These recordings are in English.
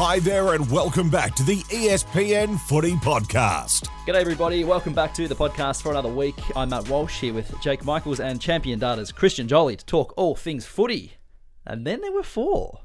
Hi there, and welcome back to the ESPN Footy Podcast. G'day, everybody. Welcome back to the podcast for another week. I'm Matt Walsh here with Jake Michaels and champion data's Christian Joly to talk all things footy. And then there were four.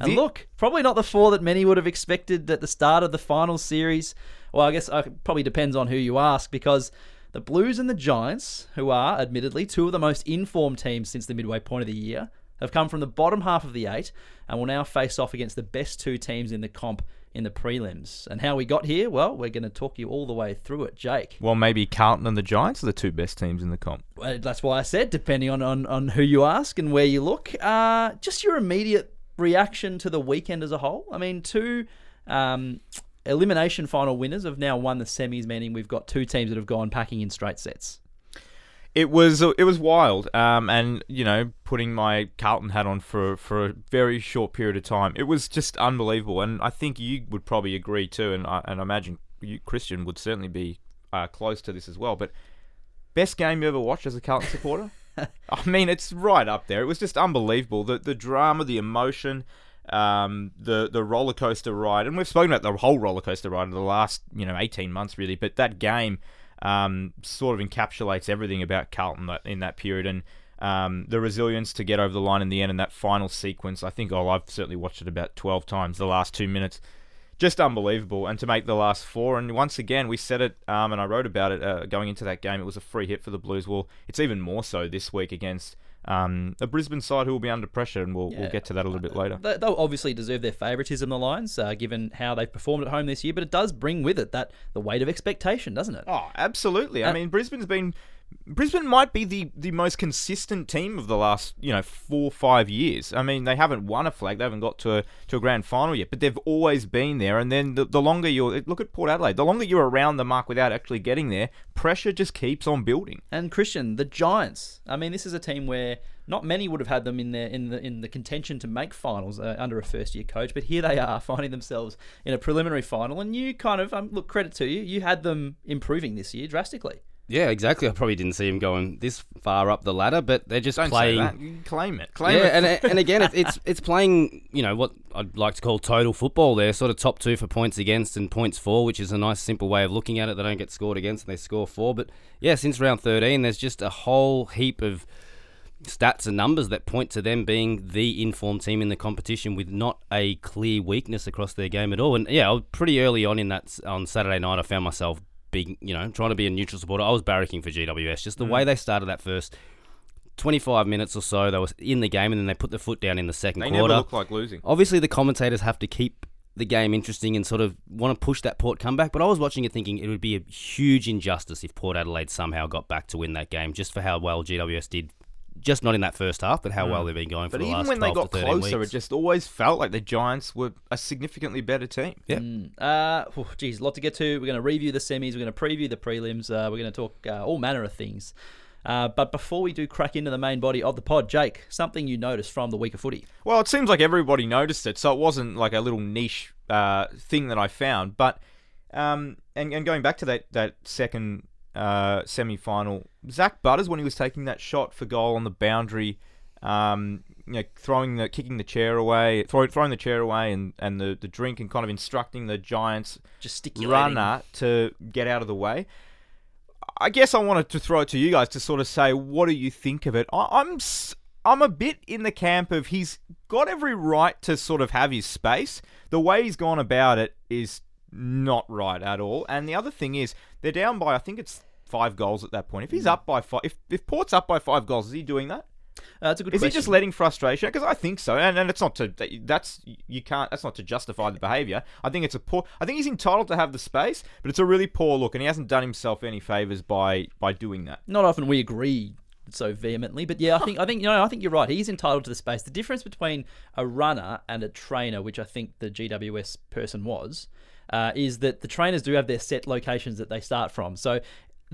And The- look, probably not the four that many would have expected at the start of the final series. Well, I guess uh, it probably depends on who you ask because the Blues and the Giants, who are admittedly two of the most informed teams since the midway point of the year, have come from the bottom half of the eight and will now face off against the best two teams in the comp in the prelims. And how we got here, well, we're going to talk you all the way through it, Jake. Well, maybe Carlton and the Giants are the two best teams in the comp. Well, that's why I said, depending on, on, on who you ask and where you look. Uh, just your immediate reaction to the weekend as a whole. I mean, two um, elimination final winners have now won the semis, meaning we've got two teams that have gone packing in straight sets. It was it was wild, um, and you know, putting my Carlton hat on for for a very short period of time, it was just unbelievable. And I think you would probably agree too, and I, and I imagine you, Christian, would certainly be uh, close to this as well. But best game you ever watched as a Carlton supporter? I mean, it's right up there. It was just unbelievable. The the drama, the emotion, um, the the roller coaster ride, and we've spoken about the whole roller coaster ride of the last you know eighteen months really. But that game um, sort of encapsulates everything about Carlton that, in that period, and um, the resilience to get over the line in the end, and that final sequence. I think oh, I've certainly watched it about twelve times. The last two minutes just unbelievable. And to make the last four, and once again, we said it, um, and I wrote about it uh, going into that game. It was a free hit for the Blues. Well, it's even more so this week against um, a Brisbane side who will be under pressure, and we'll, Yeah. we'll get to that a little bit later. They, they'll obviously deserve their favouritism, the Lions, uh, given how they've performed at home this year, but it does bring with it that the weight of expectation, doesn't it? Oh, absolutely. I Uh, mean, Brisbane's been. Brisbane might be the, the most consistent team of the last, you know, four five years. I mean, they haven't won a flag, they haven't got to a, to a grand final yet, but they've always been there. And then the, the longer you're, look at Port Adelaide, the longer you're around the mark without actually getting there, pressure just keeps on building. And Christian, the Giants. I mean, this is a team where not many would have had them in their in the in the contention to make finals uh, under a first year coach, but here they are finding themselves in a preliminary final. And you kind of um, look credit to you, you had them improving this year drastically. Yeah, exactly. I probably didn't see him going this far up the ladder, but they're just Don't playing. Claim it. Claim yeah, it. and and again, it's, it's it's playing. You know what I'd like to call total football. They're sort of top two for points against and points for, which is a nice simple way of looking at it. They don't get scored against and they score for. But yeah, since round thirteen, there's just a whole heap of stats and numbers that point to them being the informed team in the competition with not a clear weakness across their game at all. And yeah, pretty early on in that on Saturday night, I found myself being, you know, trying to be a neutral supporter. I was barracking for GWS. Just the way mm. they started that first 25 minutes or so, they were in the game and then they put the foot down in the second they quarter. never look like losing. Obviously, the commentators have to keep the game interesting and sort of want to push that Port comeback. But I was watching it thinking it would be a huge injustice if Port Adelaide somehow got back to win that game, just for how well GWS did. Just not in that first half, but how well they've been going for But the even when they got closer, weeks. it just always felt like the Giants were a significantly better team. Yeah. Uh, oh, geez, a lot to get to. We're going to review the semis. We're going to preview the prelims. Uh, we're going to talk uh, all manner of things. Uh, but before we do crack into the main body of the pod, Jake, something you noticed from the week of footy. Well, it seems like everybody noticed it, so it wasn't like a little niche uh, thing that I found. But um, and, and going back to that that second uh, semi final, Zak Butters when he was taking that shot for goal on the boundary, um, you know, throwing the kicking the chair away, throw, throwing the chair away, and, and the, the drink, and kind of instructing the Giants runner to get out of the way. I guess I wanted to throw it to you guys to sort of say, what do you think of it? I, I'm I'm a bit in the camp of he's got every right to sort of have his space. The way he's gone about it is not right at all. And the other thing is, they're down by I think it's five goals at that point. If he's up by five, if if Port's up by five goals, is he doing that? Uh, that's a good Is question. he just letting frustration? Because I think so, and, and it's not to that's you can't that's not to justify the behaviour. I think it's a poor. I think he's entitled to have the space, but it's a really poor look, and he hasn't done himself any favors by by doing that. Not often we agree so vehemently. But yeah, I think I think you know I think you're right. He's entitled to the space. The difference between a runner and a trainer, which I think the GWS person was, uh, is that the trainers do have their set locations that they start from. So.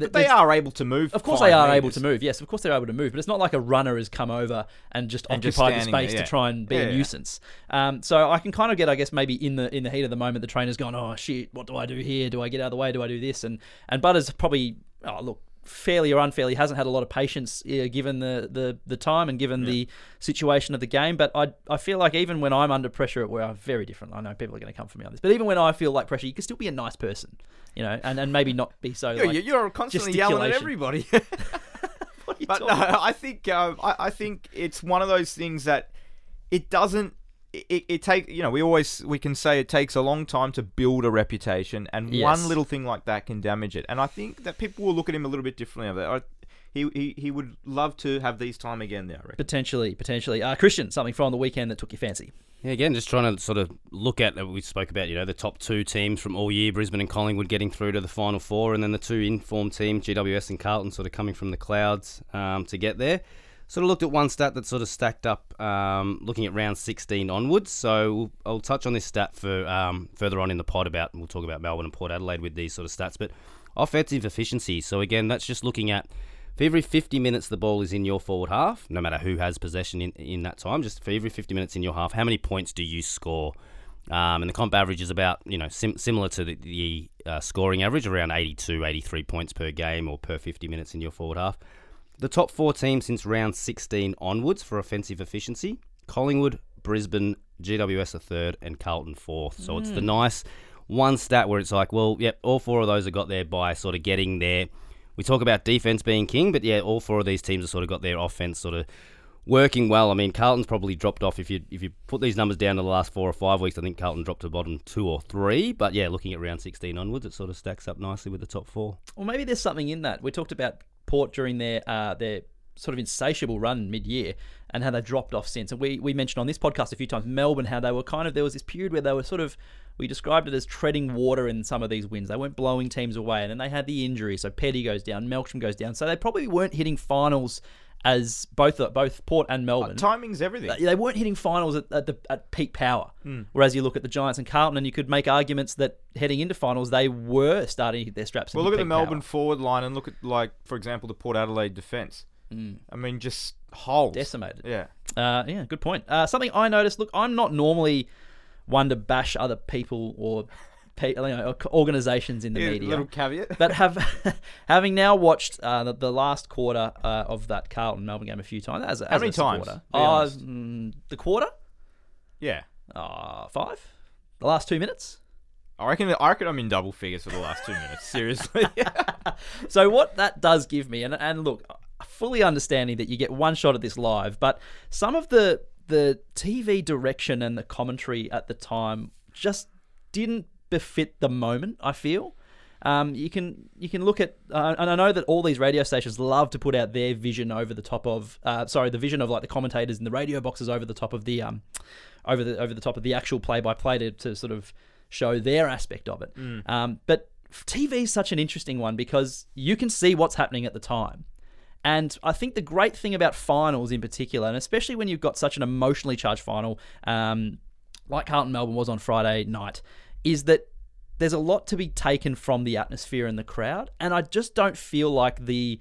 But they are able to move. Of course, five they are metres. able to move. Yes, of course they're able to move. But it's not like a runner has come over and just And just occupied the standing there, space yeah. to try and be Yeah, a yeah. nuisance. Um, so I can kind of get, I guess, maybe in the in the heat of the moment, the trainer's gone, "Oh shit, what do I do here? Do I get out of the way? Do I do this?" And and Butters probably, oh look, fairly or unfairly, hasn't had a lot of patience uh, given the, the the time and given the situation of the game. But I I feel like even when I'm under pressure, where I'm very different. I know people are going to come for me on this, but even when I feel like pressure, you can still be a nice person, you know, and, and maybe not be so. You're, like, you're constantly yelling at everybody. What are you but no, about? I think um, I, I think it's one of those things that it doesn't. It, it take you know we always we can say it takes a long time to build a reputation and Yes. one little thing like that can damage it and I think that people will look at him a little bit differently of that. He, he he would love to have these time again there. I reckon. Potentially, potentially. Uh, Christian, something from the weekend that took your fancy. Yeah, again, just trying to sort of look at that we spoke about, you know, the top two teams from all year, Brisbane and Collingwood getting through to the final four, and then the two informed teams, GWS and Carlton, sort of coming from the clouds um, to get there. Sort of looked at one stat that sort of stacked up, um, looking at round 16 onwards. So we'll, I'll touch on this stat for um, further on in the pod about. We'll talk about Melbourne and Port Adelaide with these sort of stats, but offensive efficiency. So again, that's just looking at for every 50 minutes the ball is in your forward half, no matter who has possession in, in that time, just for every 50 minutes in your half, how many points do you score? Um, and the comp average is about, you know, sim- similar to the, the uh, scoring average, around 82, 83 points per game or per 50 minutes in your forward half. The top four teams since round 16 onwards for offensive efficiency Collingwood, Brisbane, GWS a third, and Carlton fourth. So it's the hmm. nice one stat where it's like, well, yep, all four of those have got there by sort of getting there. We talk about defense being king, but yeah, all four of these teams have sort of got their offense sort of working well. I mean, Carlton's probably dropped off if you if you put these numbers down to the last four or five weeks. I think Carlton dropped to the bottom two or three, but yeah, looking at round 16 onwards, it sort of stacks up nicely with the top four. Well, maybe there's something in that. We talked about Port during their uh, their sort of insatiable run mid-year and how they dropped off since. And we, we mentioned on this podcast a few times Melbourne how they were kind of there was this period where they were sort of we described it as treading water in some of these wins. They weren't blowing teams away, and then they had the injury. So Petty goes down, Melksham goes down. So they probably weren't hitting finals as both both Port and Melbourne. Timing's everything. they weren't hitting finals at, at the at peak power. Whereas you look at the Giants and Carlton, and you could make arguments that heading into finals they were starting to hit their straps. Well, look at the Melbourne power. forward line and look at like for example the Port Adelaide defence. I mean, just holes Decimated. Yeah. Uh, yeah, good point. Uh, something I noticed. Look, I'm not normally one to bash other people or you know, organizations in the Yeah, media. little caveat. but have having now watched uh, the, the last quarter uh, of that Carlton Melbourne game a few times. As, a- as many times? Be Uh, mm, the quarter, Yeah. uh, five. The last two minutes. I reckon. I reckon I'm in double figures for the last two minutes. Seriously. So what that does give me, and and look, fully understanding that you get one shot at this live, but some of the the TV direction and the commentary at the time just didn't befit the moment. I feel. Um, you can you can look at uh, and I know that all these radio stations love to put out their vision over the top of uh, sorry the vision of like the commentators in the radio boxes over the top of the um over the over the top of the actual play by play to to sort of show their aspect of it. Um, but TV is such an interesting one because you can see what's happening at the time. And I think the great thing about finals in particular, and especially when you've got such an emotionally charged final, um, like Carlton Melbourne was on Friday night, is that there's a lot to be taken from the atmosphere and the crowd. And I just don't feel like the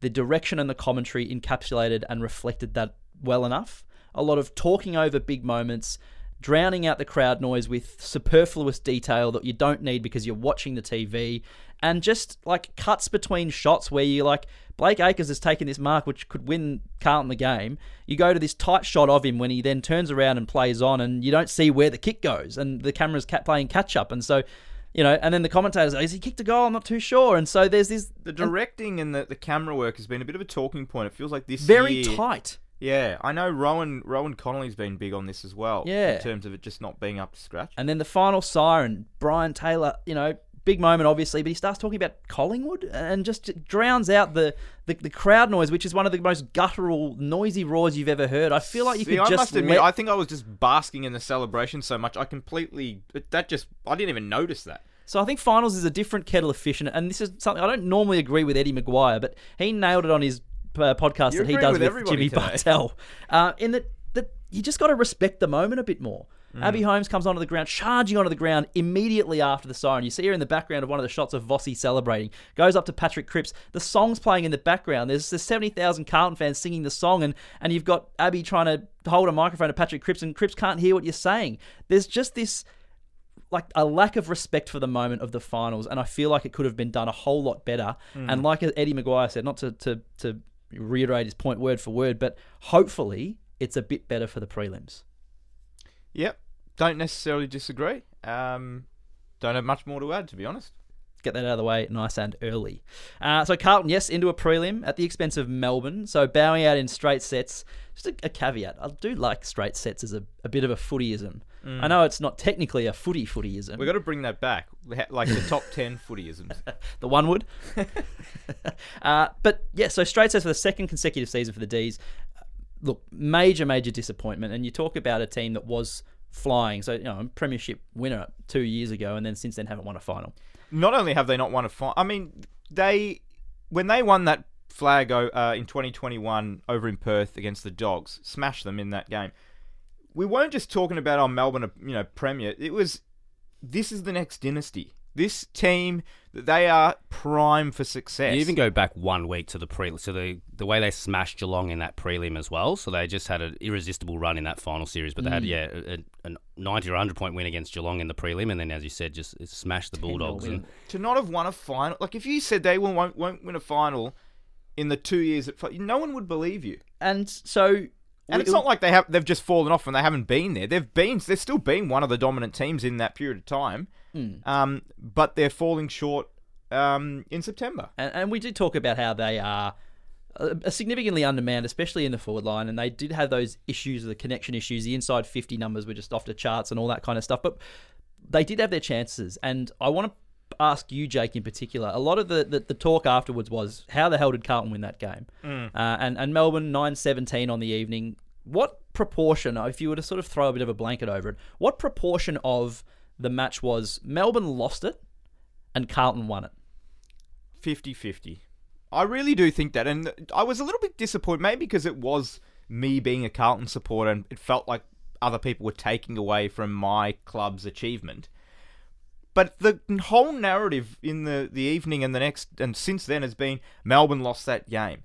the direction and the commentary encapsulated and reflected that well enough. A lot of talking over big moments, drowning out the crowd noise with superfluous detail that you don't need because you're watching the TV, and just like cuts between shots where you like Blake Acres has taken this mark which could win Carlton the game. You go to this tight shot of him when he then turns around and plays on, and you don't see where the kick goes, and the camera's ca- playing catch up, and so. You know, and then the commentators, is he kicked a goal? I'm not too sure. And so there's this the directing and the, the camera work has been a bit of a talking point. It feels like this very year- tight. Yeah, I know Rowan Rohan Connolly's been big on this as well. Yeah. in terms of it just not being up to scratch. And then the final siren, Brian Taylor, you know, big moment obviously, but he starts talking about Collingwood and just drowns out the, the, the crowd noise, which is one of the most guttural, noisy roars you've ever heard. I feel like you See, could I just must admit, let- I think I was just basking in the celebration so much. I completely that just I didn't even notice that. So I think finals is a different kettle of fish, and, and this is something I don't normally agree with Eddie McGuire, but he nailed it on his uh, podcast You're that he does with with, Jimmy today. Bartel. Uh, in that, that you just got to respect the moment a bit more. Mm. Abbey Holmes comes onto the ground, charging onto the ground immediately after the siren. You see her in the background of one of the shots of Vossi celebrating. Goes up to Patrick Cripps. The song's playing in the background. There's, there's 70,000 Carlton fans singing the song, and, and you've got Abbey trying to hold a microphone to Patrick Cripps, and Cripps can't hear what you're saying. There's just this like a lack of respect for the moment of the finals, and I feel like it could have been done a whole lot better. And like Eddie McGuire said, not to, to to reiterate his point word for word, but hopefully it's a bit better for the prelims. Yep. Don't necessarily disagree. Um, don't have much more to add, to be honest. Get that out of the way nice and early. Uh, so Carlton, yes, into a prelim at the expense of Melbourne. So bowing out in straight sets. Just a, a caveat. I do like straight sets as a, a bit of a footyism. I know it's not technically a footy footyism. We've got to bring that back, like the top 10 footyisms. the one would. uh, but yeah, so straight sets for the second consecutive season for the Dees. Look, major, major disappointment. And you talk about a team that was flying. So, you know, a premiership winner two years ago, and then since then haven't won a final. Not only have they not won a final, I mean, they when they won that flag uh, in 2021 over in Perth against the Dogs, smashed them in that game. We weren't just talking about our Melbourne, you know, premier. It was this is the next dynasty. This team, they are prime for success. You even go back one week to the pre, so the the way they smashed Geelong in that prelim as well. So they just had an irresistible run in that final series, but they had mm. yeah a, a ninety or hundred point win against Geelong in the prelim, and then as you said, just smashed the Bulldogs. And to not have won a final, like if you said they will, won't won't win a final in the two years that no one would believe you. And so. And it's not like they have they've just fallen off and they haven't been there. They've been they've still been one of the dominant teams in that period of time. Um, but they're falling short um, in September. And, and we did talk about how they are uh, significantly undermanned, especially in the forward line. And they did have those issues, the connection issues. The inside 50 numbers were just off the charts and all that kind of stuff. But they did have their chances. And I want to ask you, Jake, in particular. A lot of the, the, the talk afterwards was how the hell did Carlton win that game? Uh, and, and Melbourne 9 17 on the evening. What proportion, if you were to sort of throw a bit of a blanket over it, what proportion of the match was Melbourne lost it and Carlton won it? 50-50. I really do think that, and I was a little bit disappointed, maybe because it was me being a Carlton supporter, and it felt like other people were taking away from my club's achievement. But the whole narrative in the, the evening and the next, and since then, has been Melbourne lost that game.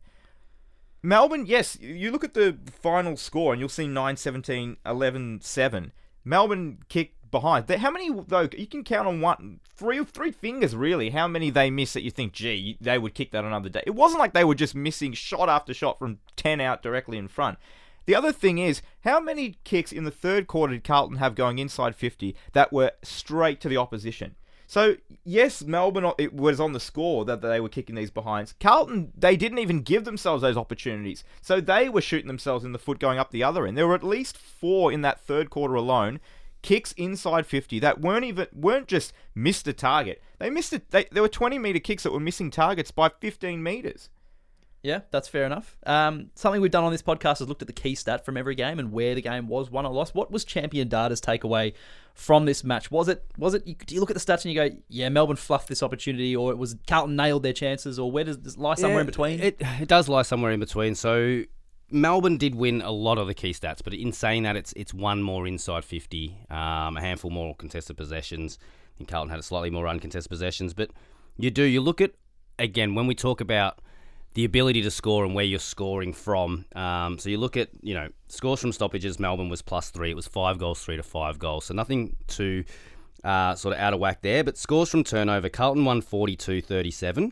Melbourne, yes, you look at the final score and you'll see 9 17, 11 7. Melbourne kicked behind. How many, though, you can count on one, three three fingers really, how many they miss that you think, gee, they would kick that another day. It wasn't like they were just missing shot after shot from 10 out directly in front. The other thing is, how many kicks in the third quarter did Carlton have going inside 50 that were straight to the opposition? So, yes, Melbourne, it was on the score that they were kicking these behinds. Carlton, they didn't even give themselves those opportunities. So they were shooting themselves in the foot going up the other end. There were at least four in that third quarter alone. Kicks inside 50 that weren't even weren't just missed a target. They missed it. They, there were 20 meter kicks that were missing targets by 15 meters. Yeah, that's fair enough. Um, something we've done on this podcast is looked at the key stat from every game and where the game was won or lost. What was Champion Data's takeaway from this match? Was it was it? You, do you look at the stats and you go, yeah, Melbourne fluffed this opportunity, or it was Carlton nailed their chances, or where does this lie somewhere in between? It, it does lie somewhere in between. So Melbourne did win a lot of the key stats, but in saying that, it's it's one more inside 50, um, a handful more contested possessions. I think Carlton had a slightly more uncontested possessions, but you do you look at again when we talk about the ability to score and where you're scoring from. Um, so you look at you know scores from stoppages. Melbourne was plus three. It was five goals, three to five goals. So nothing too uh, sort of out of whack there. But scores from turnover. Carlton won 42-37.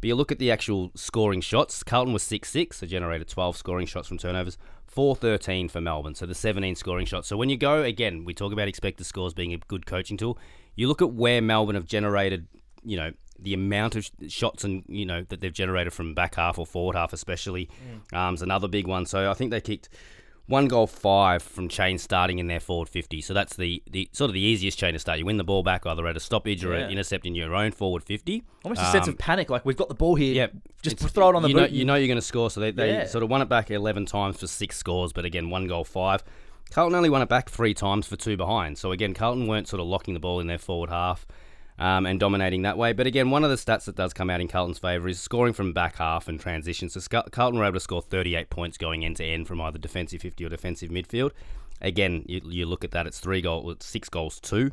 But you look at the actual scoring shots. Carlton was 6 6, so generated 12 scoring shots from turnovers. 4 13 for Melbourne, so the 17 scoring shots. So when you go, again, we talk about expected scores being a good coaching tool. You look at where Melbourne have generated, you know, the amount of sh- shots and, you know, that they've generated from back half or forward half, especially, um, is another big one. So I think they kicked one goal five from chain starting in their forward 50. So that's the, the sort of the easiest chain to start. You win the ball back either at a stoppage or Yeah. an intercept in your own forward 50. Almost a sense Um, of panic, like we've got the ball here. yeah, just throw it on the you. Know, you know you're going to score, so they, they Yeah. sort of won it back 11 times for six scores, but again, one goal, five. Carlton only won it back three times for two behind. So again, Carlton weren't sort of locking the ball in their forward half. Um, and dominating that way. But again, one of the stats that does come out in Carlton's favour is scoring from back half and transition. So Carlton were able to score 38 points going end to end from either defensive 50 or defensive midfield. Again, you, you look at that, it's three goals, it's six goals, two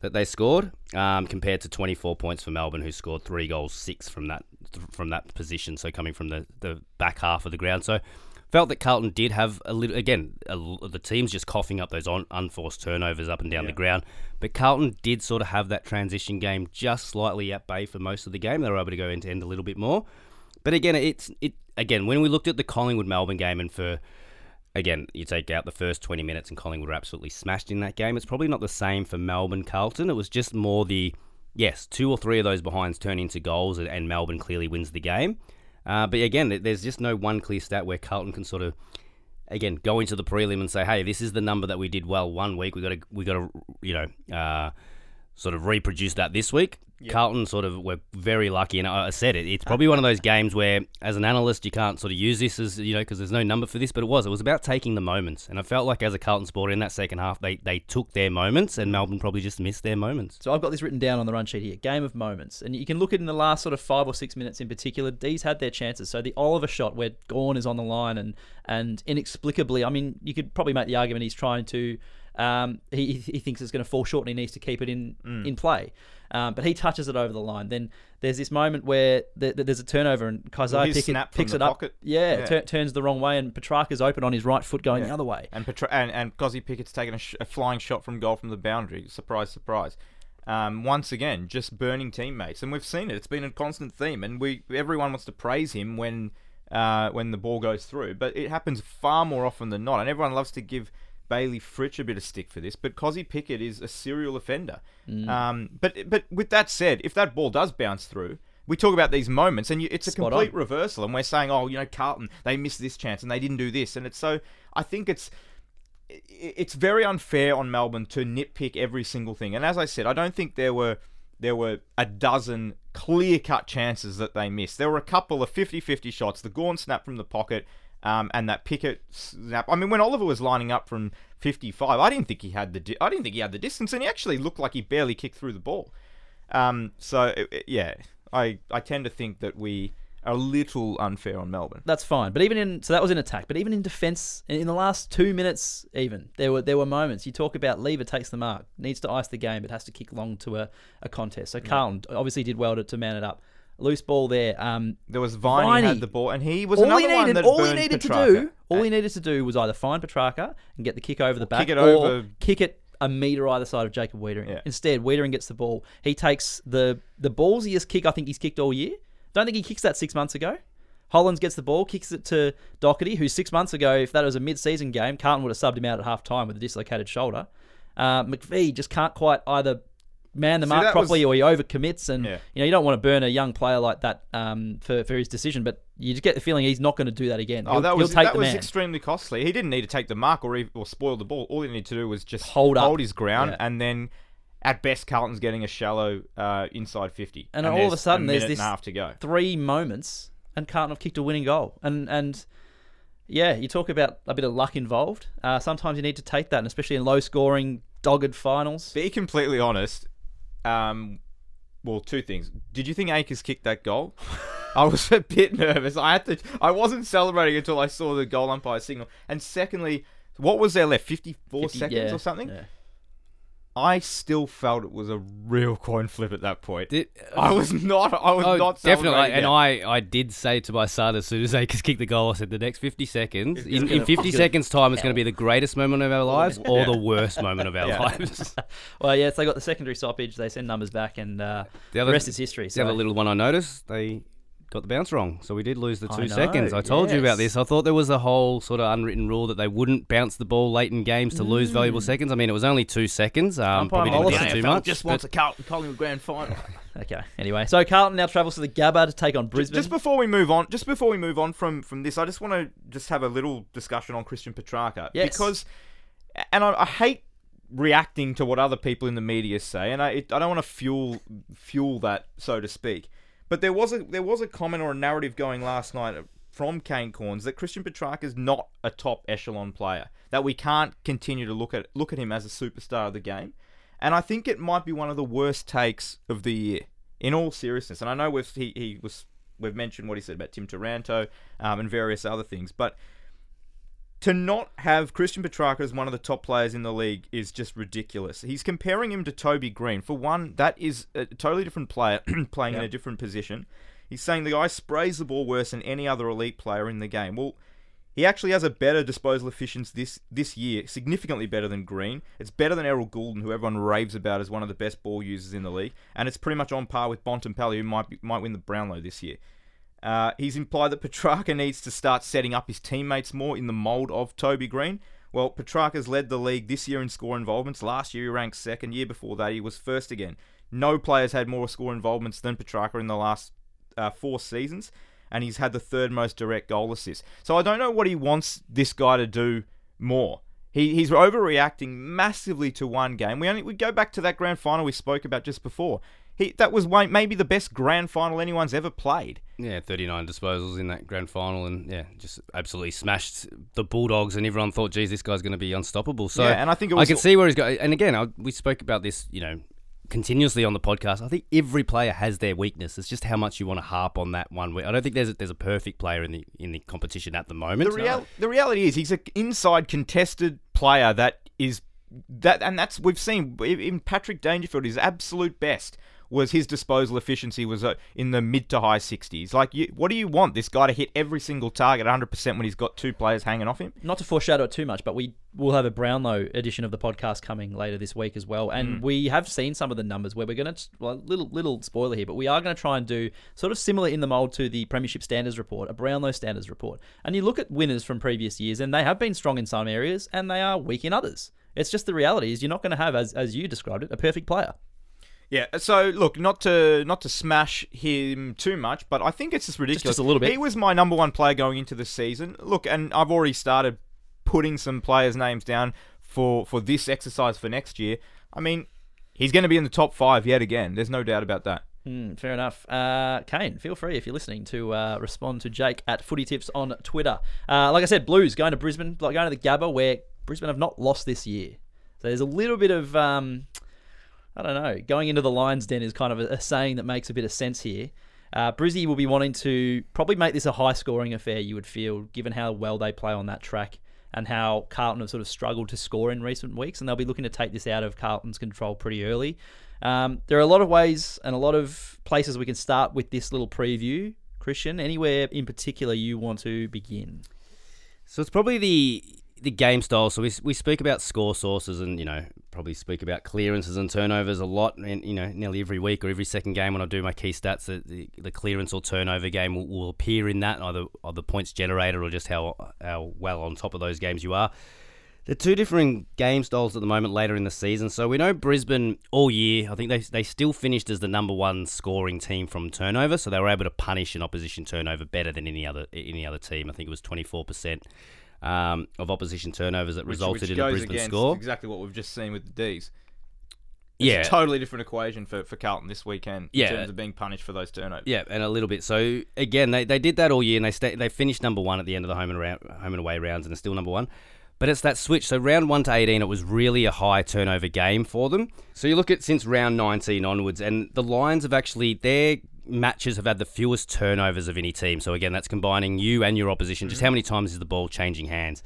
that they scored, um, compared to 24 points for Melbourne, who scored three goals, six from that from that position. So coming from the, the back half of the ground. So felt that Carlton did have a little. Again, a, the team's just coughing up those on, unforced turnovers up and down the ground. But Carlton did sort of have that transition game just slightly at bay for most of the game. They were able to go end to end a little bit more. But again, it's it again when we looked at the Collingwood Melbourne game and for again, you take out the first 20 minutes and Collingwood were absolutely smashed in that game. It's probably not the same for Melbourne Carlton. It was just more the, yes, two or three of those behinds turn into goals and, and Melbourne clearly wins the game. Uh, but again, there's just no one clear stat where Carlton can sort of, again, go into the prelim and say, hey, this is the number that we did well one week. We got to, we got to, you know, uh, sort of reproduce that this week. Carlton sort of were very lucky, and I said it. It's probably one of those games where, as an analyst, you can't sort of use this as you know because there's no number for this. But it was. It was about taking the moments, and I felt like as a Carlton supporter in that second half, they they took their moments, and Melbourne probably just missed their moments. So I've got this written down on the run sheet here. Game of moments, and you can look at in the last sort of five or six minutes in particular. Dees had their chances. So the Oliver shot where Gawn is on the line and and inexplicably, I mean, you could probably make the argument he's trying to. Um, he he thinks it's going to fall short and he needs to keep it in in play. Um, but he touches it over the line. Then there's this moment where th- th- there's a turnover and Well, pick it, picks it up. pocket. Yeah, Yeah. tur- turns the wrong way and Petracca's open on his right foot going the other way. And Petra- and and Kozzy Pickett's taken a, sh- a flying shot from goal from the boundary. Surprise, surprise. Um, once again, just burning teammates, and we've seen it. It's been a constant theme, and we everyone wants to praise him when uh, when the ball goes through, but it happens far more often than not, and everyone loves to give Bayley Fritsch a bit of stick for this. But Kozzy Pickett is a serial offender. Mm. Um, but but with that said, if that ball does bounce through. We talk about these moments, and you, it's a Spot complete on. reversal. And we're saying, oh, you know, Carlton, they missed this chance and they didn't do this. And it's so, I think it's, it's very unfair on Melbourne to nitpick every single thing. And as I said, I don't think there were there were a dozen clear-cut chances that they missed. There were a couple of 50-50 shots. The Gawn snap from the pocket, um, and that Pickett snap. I mean, when Oliver was lining up from 55, I didn't think he had the di- I didn't think he had the distance, and he actually looked like he barely kicked through the ball. Um, so it- it- yeah, I I tend to think that we are a little unfair on Melbourne. That's fine. But even in so that was in attack. But even in defence, in in the last two minutes, even there were there were moments. You talk about Lever takes the mark, needs to ice the game, but has to kick long to a, a contest. So Carlton obviously did well to, to man it up. Loose ball there. Um, There was Viney, Viney. had the ball, and he was all another he one needed, that all he needed Petracca. to do, all he needed to do was either find Petracca and get the kick over the back, kick it or over- kick it a meter either side of Jacob Weitering. Yeah. Instead, Weitering gets the ball. He takes the the ballsiest kick I think he's kicked all year. Don't think he kicks that six months ago. Hollands gets the ball, kicks it to Docherty, who six months ago, if that was a mid-season game, Carlton would have subbed him out at half time with a dislocated shoulder. Uh, McVee just can't quite either man the See, properly was- or he overcommits, and Yeah. you know you don't want to burn a young player like that um, for for his decision. But you just get the feeling he's not going to do that again. Oh, He'll, that was that was extremely costly. He didn't need to take the mark or, or spoil the ball. All he needed to do was just Hold up. his ground, Yeah. and then at best, Carlton's getting a shallow uh, inside fifty. And all of a sudden, there's this half to go. three moments, and Carlton have kicked a winning goal. And and yeah, you talk about a bit of luck involved. Uh, sometimes you need to take that, and especially in low-scoring, dogged finals. Be completely honest. Um, well, two things. Did you think Acres kicked that goal? I was a bit nervous. I had to. I wasn't celebrating until I saw the goal umpire signal. And secondly, what was there left? Fifty-four 50 seconds yeah, or something. yeah. I still felt it was a real coin flip at that point. Did- I was not. I was Oh, not definitely. And it. I, I did say to my son as soon as they kicked the goal, I said, the next 50 seconds, in, gonna- in 50 seconds' time, it's going to be the greatest moment of our lives or the worst moment of our Yeah. lives. Well, yes, they got the secondary stoppage. They send numbers back, and uh, The the, rest is history. The So. other little one I noticed, they got the bounce wrong. So we did lose the I two know, seconds. I told you about this. I thought there was a whole sort of unwritten rule that they wouldn't bounce the ball late in games to lose valuable seconds. I mean, it was only two seconds. Um, Umpire probably didn't Mollison. count too much. just but- wants a Carlton Collingwood grand final. Okay. Anyway, so Carlton now travels to the Gabba to take on Brisbane. Just before we move on, just before we move on from from this, I just want to just have a little discussion on Christian Petracca Yes. because, and I, I hate reacting to what other people in the media say, and I it, I don't want to fuel fuel that so to speak. But there was a there was a comment or a narrative going last night from Kane Cornes that Christian Petracca is not a top echelon player. That we can't continue to look at look at him as a superstar of the game. and I think it might be one of the worst takes of the year. In all seriousness, and I know we've he, he was we've mentioned what he said about Tim Taranto um, and various other things, but to not have Christian Petracca as one of the top players in the league is just ridiculous. He's comparing him to Toby Greene. For one, that is a totally different player playing in a different position. He's saying the guy sprays the ball worse than any other elite player in the game. Well, he actually has a better disposal efficiency this this year, significantly better than Greene. It's better than Errol Gulden, who everyone raves about as one of the best ball users in the league, and it's pretty much on par with Bontempelli, who might be, might win the Brownlow this year. Uh, he's implied that Petracca needs to start setting up his teammates more in the mould of Toby Greene. Well, Petracca's led the league this year in score involvements. Last year he ranked second. Year before that he was first again. No players had more score involvements than Petracca in the last uh, four seasons, and he's had the third most direct goal assists. So I don't know what he wants this guy to do more. He, he's overreacting massively to one game. We only we go back to that grand final we spoke about just before. He that was one, maybe the best grand final anyone's ever played. Yeah, 39 disposals in that grand final, and yeah, just absolutely smashed the Bulldogs, and everyone thought, geez, this guy's going to be unstoppable. So Yeah, and I think it was- I can see where he's going. And again, I, we spoke about this, you know, continuously on the podcast. I think every player has their weakness. It's just how much you want to harp on that one. I don't think there's a, there's a perfect player in the in the competition at the moment. The, real, the reality is he's an inside contested player that is that, and that's we've seen in Patrick Dangerfield. His absolute best was his disposal efficiency was uh, in the mid to high 60s. Like, you, what do you want this guy to hit every single target 100% when he's got two players hanging off him? Not to foreshadow it too much, but we will have a Brownlow edition of the podcast coming later this week as well, and Mm. we have seen some of the numbers where we're going to well, little little spoiler here, but we are going to try and do sort of similar in the mold to the Premiership Standards Report, a Brownlow Standards Report, and you look at winners from previous years, and they have been strong in some areas, and they are weak in others. It's just the reality is you're not going to have, as as you described it, a perfect player. Yeah. So look, not to not to smash him too much, but I think it's just ridiculous. just a little bit. He was my number one player going into the season. Look, and I've already started putting some players' names down for for this exercise for next year. I mean, he's going to be in the top five yet again. There's no doubt about that. Hmm, fair enough. Uh, Kane, feel free if you're listening to uh, respond to Jake at Footy Tips on Twitter. Uh, like I said, Blues going to Brisbane, like going to the Gabba, where Brisbane have not lost this year. So there's a little bit of, um, I don't know, going into the Lions Den is kind of a, a saying that makes a bit of sense here. Uh, Brizzy will be wanting to probably make this a high scoring affair, you would feel, given how well they play on that track and how Carlton have sort of struggled to score in recent weeks. And they'll be looking to take this out of Carlton's control pretty early. Um, there are a lot of ways and a lot of places we can start with this little preview. Christian, anywhere in particular you want to begin? So it's probably the the game style. So we, we speak about score sources and you know probably speak about clearances and turnovers a lot. And you know nearly every week or every second game when I do my key stats, the, the, the clearance or turnover game will, will appear in that either either points generated or just how how well on top of those games you are. The two different game styles at the moment later in the season. So we know Brisbane all year. I think they they still finished as the number one scoring team from turnover. So they were able to punish an opposition turnover better than any other any other team. I think it was twenty four percent um, of opposition turnovers that Which- resulted which in a Brisbane score. Exactly what we've just seen with the Dees. It's Yeah, a totally different equation for, for Carlton this weekend in Yeah. terms of being punished for those turnovers. Yeah, and a little bit. So again, they, they did that all year, and they stay, they finished number one at the end of the home and round, home and away rounds, and they're still number one. But it's that switch. So round one to eighteen, it was really a high turnover game for them. So you look at since round nineteen onwards, and the Lions have actually their matches have had the fewest turnovers of any team. So again, that's combining you and your opposition. Just how many times is the ball changing hands?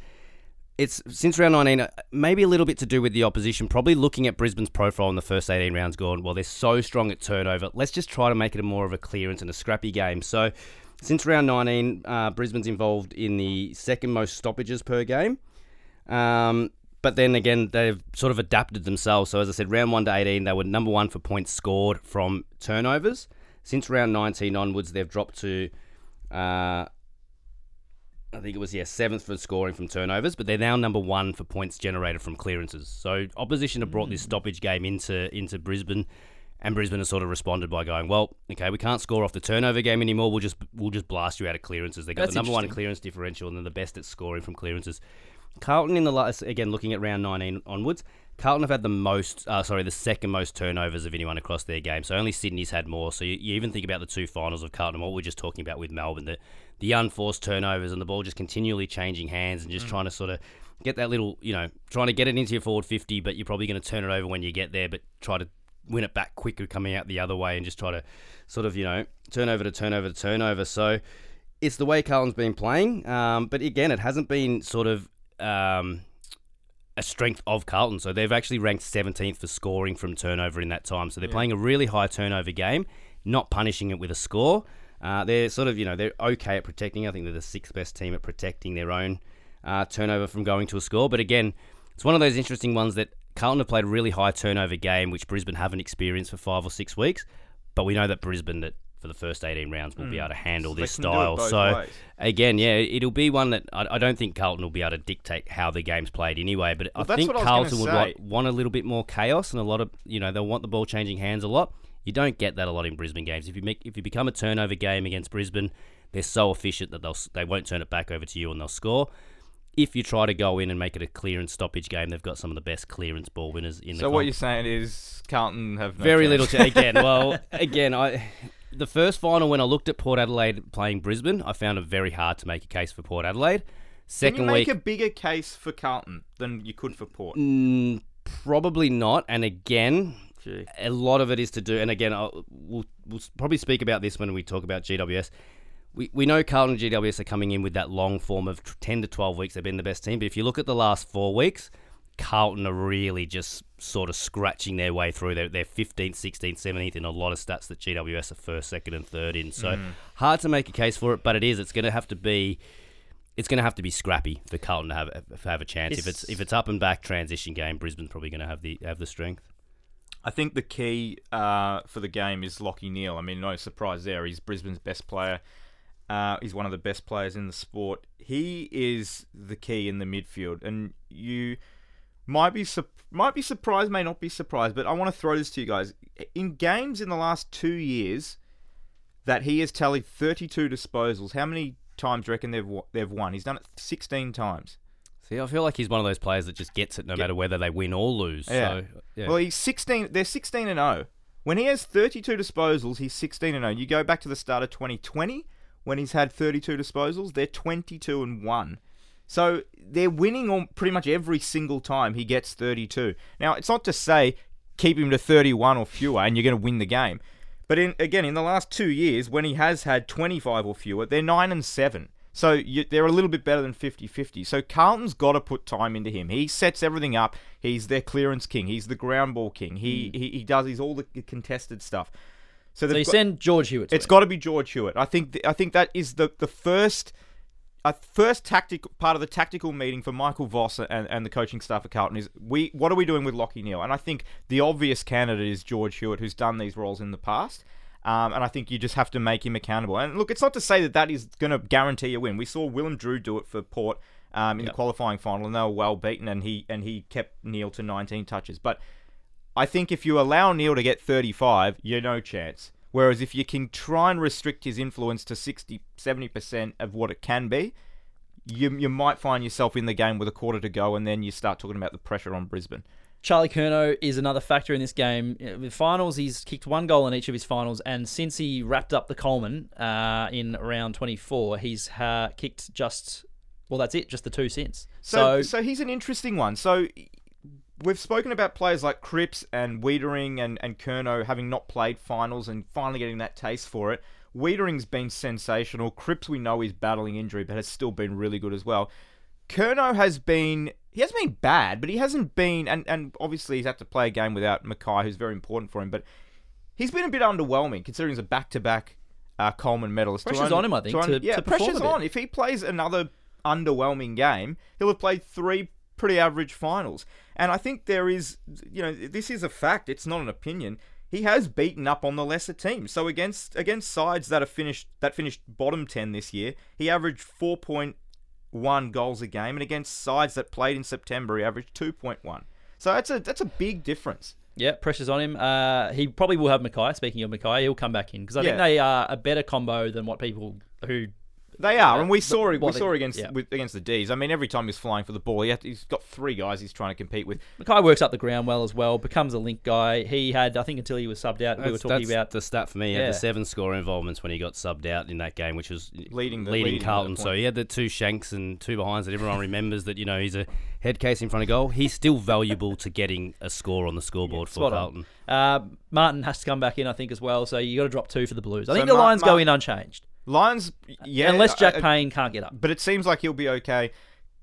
it's since round 19, uh, maybe a little bit to do with the opposition. Probably looking at Brisbane's profile in the first 18 rounds, gone, well, they're so strong at turnover. Let's just try to make it a more of a clearance and a scrappy game. So, since round 19, uh, Brisbane's involved in the second most stoppages per game. Um, but then again, they've sort of adapted themselves. So, as I said, round 1 to 18, they were number one for points scored from turnovers. Since round 19 onwards, they've dropped to. Uh, I think it was yeah seventh for scoring from turnovers, but they're now number one for points generated from clearances. So opposition have brought this stoppage game into into Brisbane, and Brisbane has sort of responded by going, well, okay, we can't score off the turnover game anymore. We'll just we'll just blast you out of clearances. They got That's the number one clearance differential, and they're the best at scoring from clearances. Carlton in the last again looking at round 19 onwards. Carlton have had the most, uh, sorry, the second most turnovers of anyone across their game. So only Sydney's had more. So you, you even think about the two finals of Carlton, what we are just talking about with Melbourne, the the unforced turnovers and the ball just continually changing hands and Mm. just trying to sort of get that little, you know, trying to get it into your forward 50, but you're probably going to turn it over when you get there, but try to win it back quicker coming out the other way and just try to sort of, you know, turnover to turnover to turnover. So it's the way Carlton's been playing. Um, but again, it hasn't been sort of. Um, a strength of Carlton. So they've actually ranked 17th for scoring from turnover in that time. So they're playing a really high turnover game, not punishing it with a score. Uh, they're sort of, you know, they're okay at protecting. I think they're the sixth best team at protecting their own uh, turnover from going to a score. But again, it's one of those interesting ones that Carlton have played a really high turnover game, which Brisbane haven't experienced for five or six weeks. But we know that Brisbane, that for the first 18 rounds, will be able to handle Hmm. So this can do it style. So ways. again, yeah, it'll be one that I, I don't think Carlton will be able to dictate how the game's played anyway. But Well, I think I Carlton would want, want a little bit more chaos and a lot of you know they'll want the ball changing hands a lot. You don't get that a lot in Brisbane games. If you make if you become a turnover game against Brisbane, they're so efficient that they'll they won't turn it back over to you and they'll score. If you try to go in and make it a clearance stoppage game, they've got some of the best clearance ball winners in the. So what comp. you're saying is Carlton have no Very chance. little to again. Well, again, I the first final when I looked at Port Adelaide playing Brisbane, I found it very hard to make a case for Port Adelaide. Can Second you make week, a bigger case for Carlton than you could for Port? mm, probably not. And again, Gee. a lot of it is to do. And again, I'll, we'll we'll probably speak about this when we talk about GWS. We, we know Carlton and GWS are coming in with that long form of 10 to 12 weeks. They've been the best team. But if you look at the last four weeks, Carlton are really just sort of scratching their way through. They're, they're 15th, 16th, 17th in a lot of stats that GWS are first, second, and third in. So hard to make a case for it, but it is. It's going to have to be. It's going to have to be scrappy for Carlton to have have a chance. If it's It's- if it's up and back transition game, Brisbane's probably going to have the have the strength. I think the key uh, for the game is Lachie Neale. I mean, no surprise there. He's Brisbane's best player. Uh, he's one of the best players in the sport. He is the key in the midfield, and you might be sup- might be surprised, may not be surprised, but I want to throw this to you guys. In games in the last two years, that he has tallied 32 disposals. How many times do you reckon they've they've won? He's done it 16 times. See, I feel like he's one of those players that just gets it no matter whether they win or lose. Yeah. So, yeah. Well, he's 16. They're 16 and 0. When he has 32 disposals, he's 16 and 0. You go back to the start of 2020 when he's had 32 disposals, they're 22 and 1. So they're winning on pretty much every single time he gets 32. Now, it's not to say keep him to 31 or fewer and you're going to win the game. But in, again, in the last two years, when he has had 25 or fewer, they're 9 and 7. So you, they're a little bit better than 50 50. So Carlton's got to put time into him. He sets everything up. He's their clearance king. He's the ground ball king. He, hmm. he, he does he's all the contested stuff. So, So you got- send George Hewitt. To it's got to be George Hewitt. I think th- I think that is the the first a first tactic part of the tactical meeting for Michael Voss and, and the coaching staff at Carlton is we what are we doing with Lachie Neale? And I think the obvious candidate is George Hewitt, who's done these roles in the past. Um, and I think you just have to make him accountable. And look, it's not to say that that is going to guarantee a win. We saw Willem Drew do it for Port um, in the qualifying final, and they were well beaten, and he and he kept Neale to 19 touches. But I think if you allow Neale to get 35, you're no chance. Whereas if you can try and restrict his influence to 60, 70% of what it can be, you, you might find yourself in the game with a quarter to go, and then you start talking about the pressure on Brisbane. Charlie Curnow is another factor in this game. With finals, he's kicked one goal in each of his finals, and since he wrapped up the Coleman uh, in round 24, he's uh, kicked just well, that's it, just the two since. So, So, so he's an interesting one. So we've spoken about players like Cripps and Weitering and, and Curnow having not played finals and finally getting that taste for it. Weitering's been sensational. Cripps we know is battling injury, but has still been really good as well. Curnow has been he hasn't been bad, but he hasn't been and, and obviously he's had to play a game without McKay, who's very important for him, but he's been a bit underwhelming considering he's a back to back uh, Coleman medalist. Pressure's on him, I think, only- to- yeah, to pressure's on. If he plays another underwhelming game, he'll have played three pretty average finals. And I think there is, you know, this is a fact. It's not an opinion. He has beaten up on the lesser teams. So against against sides that have finished that finished bottom ten this year, he averaged four point one goals a game, and against sides that played in September, he averaged two point one. So that's a that's a big difference. yeah, pressure's on him. Uh, he probably will have McKay. Speaking of McKay, he'll come back in because I think they are a better combo than what people who They are, and we saw it. We saw it against yeah. with, against the Dees. I mean, every time he's flying for the ball, he had, he's got three guys he's trying to compete with. McKay works up the ground well as well, becomes a link guy. He had, I think, until he was subbed out, we were talking that's about the stat for me. He had the seven score involvements when he got subbed out in that game, which was Leading the- leading leading Carlton. So he had the two shanks and two behinds that everyone remembers. That you know he's a head case in front of goal. He's still valuable to getting a score on the scoreboard for Carlton. Uh, Martin has to come back in, I think, as well. So you got to drop two for the Blues. I So think the Mar- Lions Mar- go in unchanged, Lions, yeah, unless Jack Payne can't get up. but it seems like he'll be okay.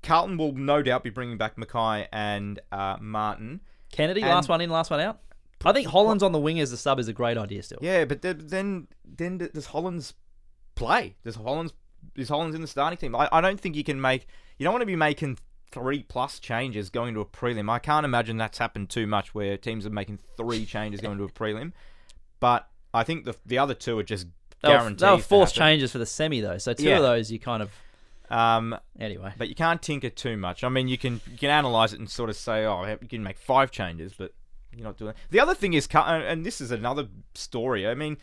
Carlton will no doubt be bringing back McKay and uh, Martin. Kennedy, and- last one in, last one out. I think Holland's on the wing as a sub is a great idea still. Yeah, but then then, then does Hollands play? Does Hollands is Hollands in the starting team? I, I don't think you can make. You don't want to be making three plus changes going to a prelim. I can't imagine that's happened too much where teams are making three changes going to a prelim. But I think the the other two are just They were, guaranteed. they were to forced changes for the semi though, so two Yeah. of those you kind of Um, anyway. but you can't tinker too much. I mean, you can you can analyze it and sort of say, oh, you can make five changes, but you're not doing. It. The other thing is, and this is another story. I mean,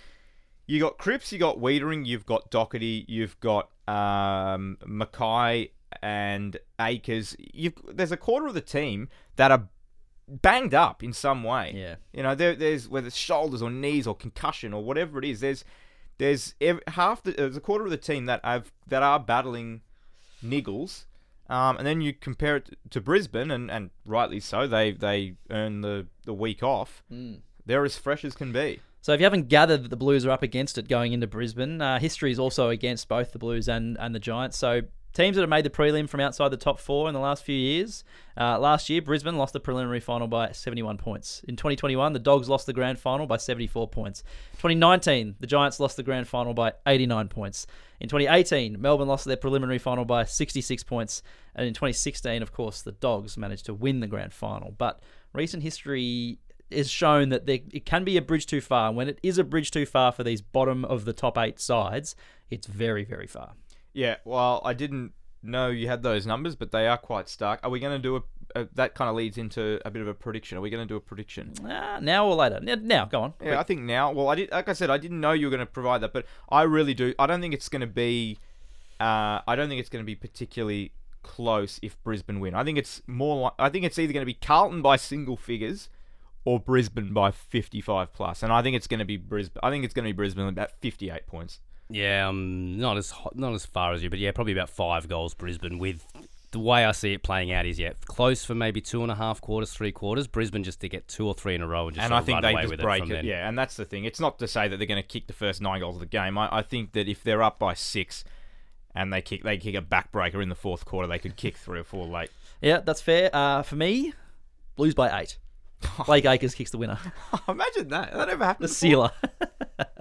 you got Cripps, you got Weitering, you've got Docherty, you've got um, McKay and Acres. You've there's a quarter of the team that are banged up in some way. Yeah. You know, there, there's whether it's shoulders or knees or concussion or whatever it is. There's there's ev- half the there's a quarter of the team that have that are battling niggles. Um, and then you compare it to Brisbane, and, and rightly so. They they earn the, the week off. They're as fresh as can be. So if you haven't gathered that the Blues are up against it going into Brisbane, uh, history is also against both the Blues and, and the Giants. So teams that have made the prelim from outside the top four in the last few years. Uh, last year, Brisbane lost the preliminary final by 71 points. In 2021, the Dogs lost the grand final by 74 points. 2019, the Giants lost the grand final by 89 points. In 2018, Melbourne lost their preliminary final by 66 points. And in 2016, of course, the Dogs managed to win the grand final. But recent history is shown that there, it can be a bridge too far. When it is a bridge too far for these bottom of the top eight sides, it's very, very far. Yeah. Well, I didn't know you had those numbers, but they are quite stark. Are we going to do a, a? That kind of leads into a bit of a prediction. Are we going to do a prediction? Ah, now or later? Now, go on. Yeah, I think now. Well, I did. Like I said, I didn't know you were going to provide that, but I really do. I don't think it's going to be. Uh, I don't think it's going to be particularly close if Brisbane win. I think it's more. Like, I think it's either going to be Carlton by single figures, or Brisbane by fifty-five plus. And I think it's going to be Brisbane. I think it's going to be Brisbane about fifty-eight points. Yeah, um, not as hot, not as far as you, but yeah, probably about five goals Brisbane. With the way I see it playing out is yeah, close for maybe two and a half quarters, three quarters. Brisbane just to get two or three in a row and just and I think run they away just with break it from it. Yeah, and that's the thing. It's not to say that they're going to kick the first nine goals of the game. I, I think that if they're up by six, and they kick they kick a backbreaker in the fourth quarter, they could kick three or four late. Yeah, that's fair. Uh, for me, Blues by eight. Blake Acres kicks the winner. Imagine that. That never happened. The before. sealer.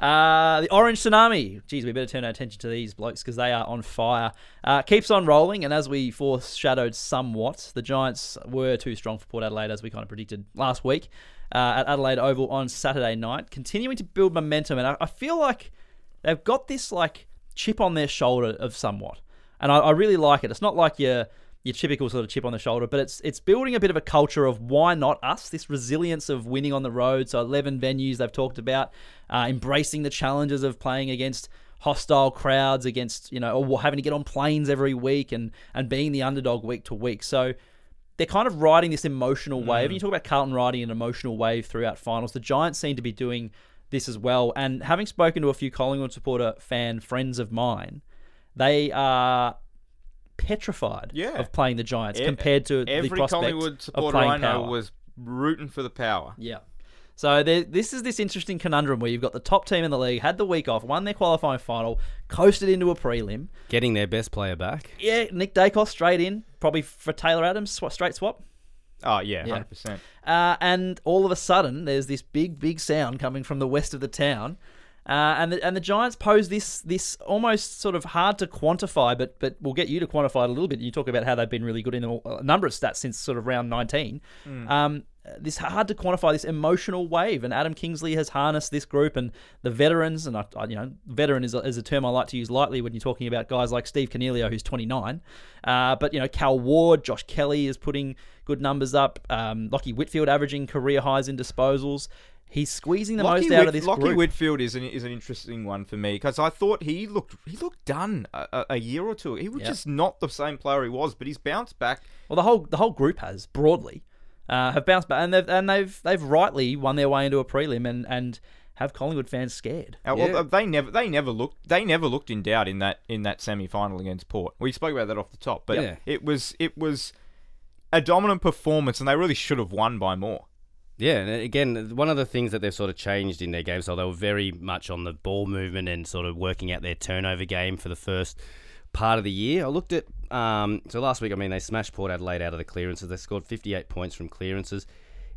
Uh, the Orange Tsunami. Geez, we better turn our attention to these blokes because they are on fire. Uh, keeps on rolling, and as we foreshadowed somewhat, the Giants were too strong for Port Adelaide, as we kind of predicted last week uh, at Adelaide Oval on Saturday night, continuing to build momentum. And I, I feel like they've got this like chip on their shoulder of somewhat, and I, I really like it. It's not like your your typical sort of chip on the shoulder, but it's it's building a bit of a culture of why not us? This resilience of winning on the road. So eleven venues they've talked about, uh, embracing the challenges of playing against hostile crowds, against you know, or having to get on planes every week and and being the underdog week to week. So they're kind of riding this emotional wave. And you talk about Carlton riding an emotional wave throughout finals. The Giants seem to be doing this as well. And having spoken to a few Collingwood supporter fan friends of mine, they are petrified Yeah. of playing the Giants E- compared to Every the prospect Collingwood of supporter playing I know power. was rooting for the power. Yeah. So there, this is this interesting conundrum where you've got the top team in the league, had the week off, won their qualifying final, coasted into a prelim. Getting their best player back. Yeah, Nick Daicos straight in, probably for Taylor Adams, sw- straight swap. Oh yeah, Yeah. hundred percent. Uh, and all of a sudden, there's this big, big sound coming from the west of the town. Uh, and the, and the Giants pose this this almost sort of hard to quantify, but but we'll get you to quantify it a little bit. You talk about how they've been really good in a number of stats since sort of round 19. Um, this hard to quantify this emotional wave, and Adam Kingsley has harnessed this group and the veterans. And I, I- you know, veteran is a, is a term I like to use lightly when you're talking about guys like Steve Coniglio, who's 29. Uh, but you know, Cal Ward, Josh Kelly is putting good numbers up. Um, Lachie Whitfield averaging career highs in disposals. He's squeezing the most out of this Lachie group. Whitfield is an, is an interesting one for me because I thought he looked he looked done a, a- a year or two. He was Yeah. just not the same player he was, but he's bounced back. Well, the whole the whole group has broadly uh, have bounced back, and they've and they've they've rightly won their way into a prelim and and have Collingwood fans scared. Uh, well, Yeah. they never they never looked they never looked in doubt in that in that semi final against Port. We spoke about that off the top, but Yeah. it was it was a dominant performance, and they really should have won by more. Yeah, and again, one of the things that they've sort of changed in their game, so they were very much on the ball movement and sort of working out their turnover game for the first part of the year. I looked at, um, so last week, I mean, they smashed Port Adelaide out of the clearances. They scored 58 points from clearances,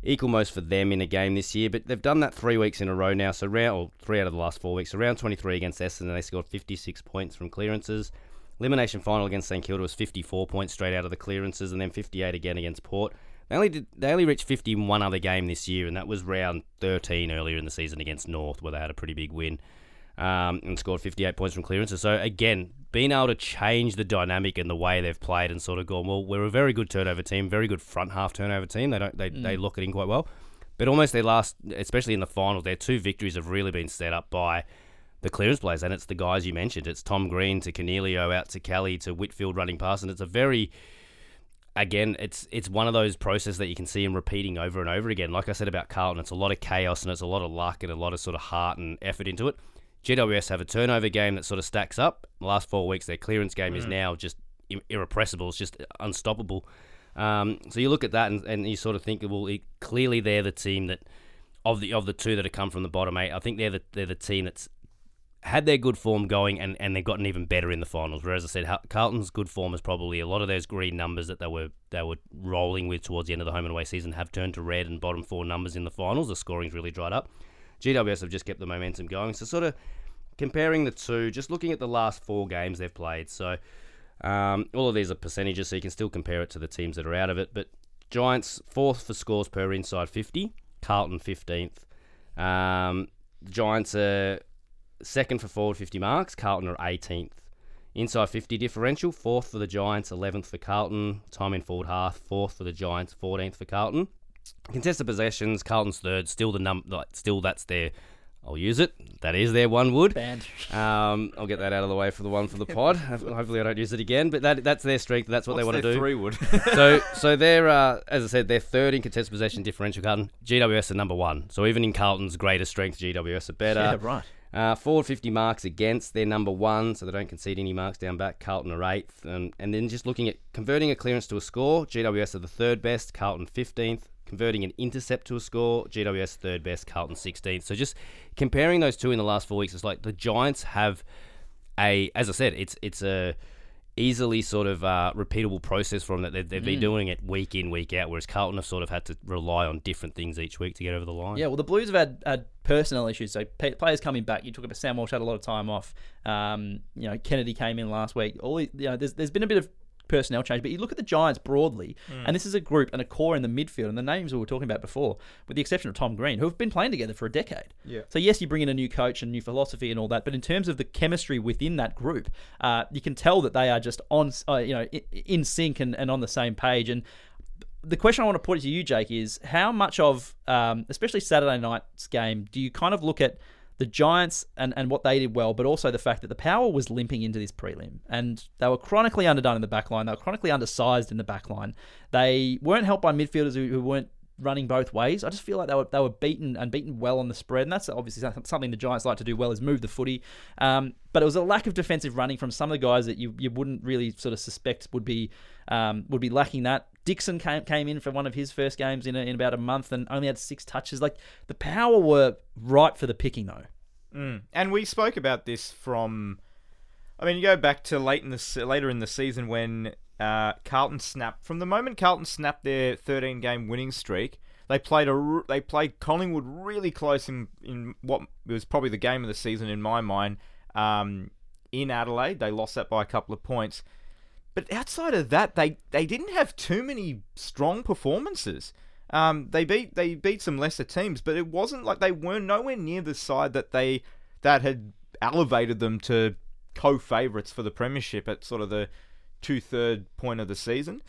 equal most for them in a game this year, but they've done that three weeks in a row now, so round, or three out of the last four weeks. So round 23 against Essendon, they scored 56 points from clearances. Elimination final against St Kilda was 54 points straight out of the clearances, and then 58 again against Port. They only did, they only reached 50 in one other game this year, and that was round 13 earlier in the season against North, where they had a pretty big win um, and scored 58 points from clearances. So again, being able to change the dynamic and the way they've played and sort of gone, well, we're a very good turnover team, very good front half turnover team. They don't they, they lock it in quite well, but almost their last, especially in the finals, their two victories have really been set up by the clearance plays, and it's the guys you mentioned. It's Tom Green to Coniglio out to Kelly to Whitfield running past, and it's a very again, it's it's one of those processes that you can see him repeating over and over again. Like I said about Carlton, it's a lot of chaos and it's a lot of luck and a lot of sort of heart and effort into it. GWS have a turnover game that sort of stacks up. The last four weeks, their clearance game is now just irrepressible. It's just unstoppable. Um, so you look at that and, and you sort of think, well, it, clearly they're the team that of the of the two that have come from the bottom eight. I think they're the they're the team that's had their good form going and, and they've gotten even better in the finals. Whereas I said, Carlton's good form is probably a lot of those green numbers that they were they were rolling with towards the end of the home and away season have turned to red and bottom four numbers in the finals. The scoring's really dried up. GWS have just kept the momentum going. So sort of comparing the two, just looking at the last four games they've played. So um, all of these are percentages, so you can still compare it to the teams that are out of it. But Giants fourth for scores per inside fifty, Carlton fifteenth. Um, Giants are second for forward 50 marks. Carlton are 18th. Inside 50 differential, fourth for the Giants, 11th for Carlton. Time in forward half, fourth for the Giants, 14th for Carlton. Contested possessions, Carlton's third. Still the num, like, still that's their. I'll use it. That is their one wood. Banned. Um, I'll get that out of the way for the one for the pod. Hopefully, I don't use it again. But that that's their strength. That's what they want to do Three would. so so they're uh, as I said, they're third in contested possession differential. Carlton, GWS are number one. So even in Carlton's greatest strength, GWS are better. Yeah, right. Uh, forward 50 marks against, they're number one, so they don't concede any marks down back. Carlton are eighth. And, and then just looking at converting a clearance to a score, GWS are the third best, Carlton 15th. Converting an intercept to a score, GWS third best, Carlton 16th. So just comparing those two in the last four weeks, it's like the Giants have a, as I said, it's it's a easily sort of uh, repeatable process for them that they've, they've Mm. been doing it week in, week out, whereas Carlton have sort of had to rely on different things each week to get over the line. Yeah, well, the Blues have had, had personnel issues. So players coming back. You talk about Sam Walsh had a lot of time off. Um, you know, Kennedy came in last week. All you know, there's there's been a bit of personnel change, but you look at the Giants broadly, and this is a group and a core in the midfield, and the names we were talking about before, with the exception of Tom Green, who have been playing together for a decade. Yeah. So yes, you bring in a new coach and new philosophy and all that, but in terms of the chemistry within that group, uh, you can tell that they are just on, uh, you know, in, in sync and, and on the same page. And the question I want to put to you, Jake, is how much of, um, especially Saturday night's game, do you kind of look at the Giants and, and what they did well, but also the fact that the power was limping into this prelim and they were chronically underdone in the back line. They were chronically undersized in the back line. They weren't helped by midfielders who, who weren't running both ways. I just feel like they were they were beaten and beaten well on the spread, and that's obviously something the Giants like to do well is move the footy. Um, but it was a lack of defensive running from some of the guys that you, you wouldn't really sort of suspect would be um, would be lacking that. Dixon came came in for one of his first games in, a, in about a month and only had six touches. Like the power were ripe for the picking though. And we spoke about this from. I mean, you go back to late in the later in the season when uh, Carlton snapped. From the moment Carlton snapped their 13 game winning streak, They played a they played Collingwood really close in in what was probably the game of the season in my mind. Um, in Adelaide, they lost that by a couple of points. But outside of that, they, they didn't have too many strong performances. Um, they beat they beat some lesser teams, but it wasn't like they weren't nowhere near the side that they that had elevated them to co-favorites for the premiership at sort of the two third point of the season.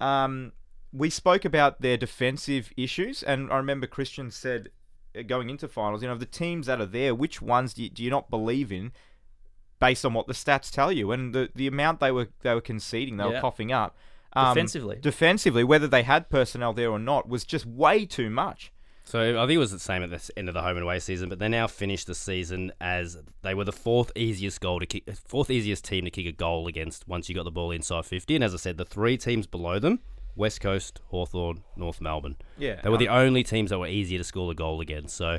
Um, we spoke about their defensive issues, and I remember Christian said uh, going into finals, you know, the teams that are there, which ones do you, do you not believe in? Based on what the stats tell you, and the, the amount they were they were conceding, they were coughing up. Um, Defensively. defensively, whether they had personnel there or not, was just way too much. So I think it was the same at the end of the home and away season, but they now finished the season as they were the fourth easiest goal to kick, fourth easiest team to kick a goal against once you got the ball inside 50. And as I said, the three teams below them, West Coast, Hawthorn, North Melbourne, Yeah, they were the um, only teams that were easier to score a goal against. So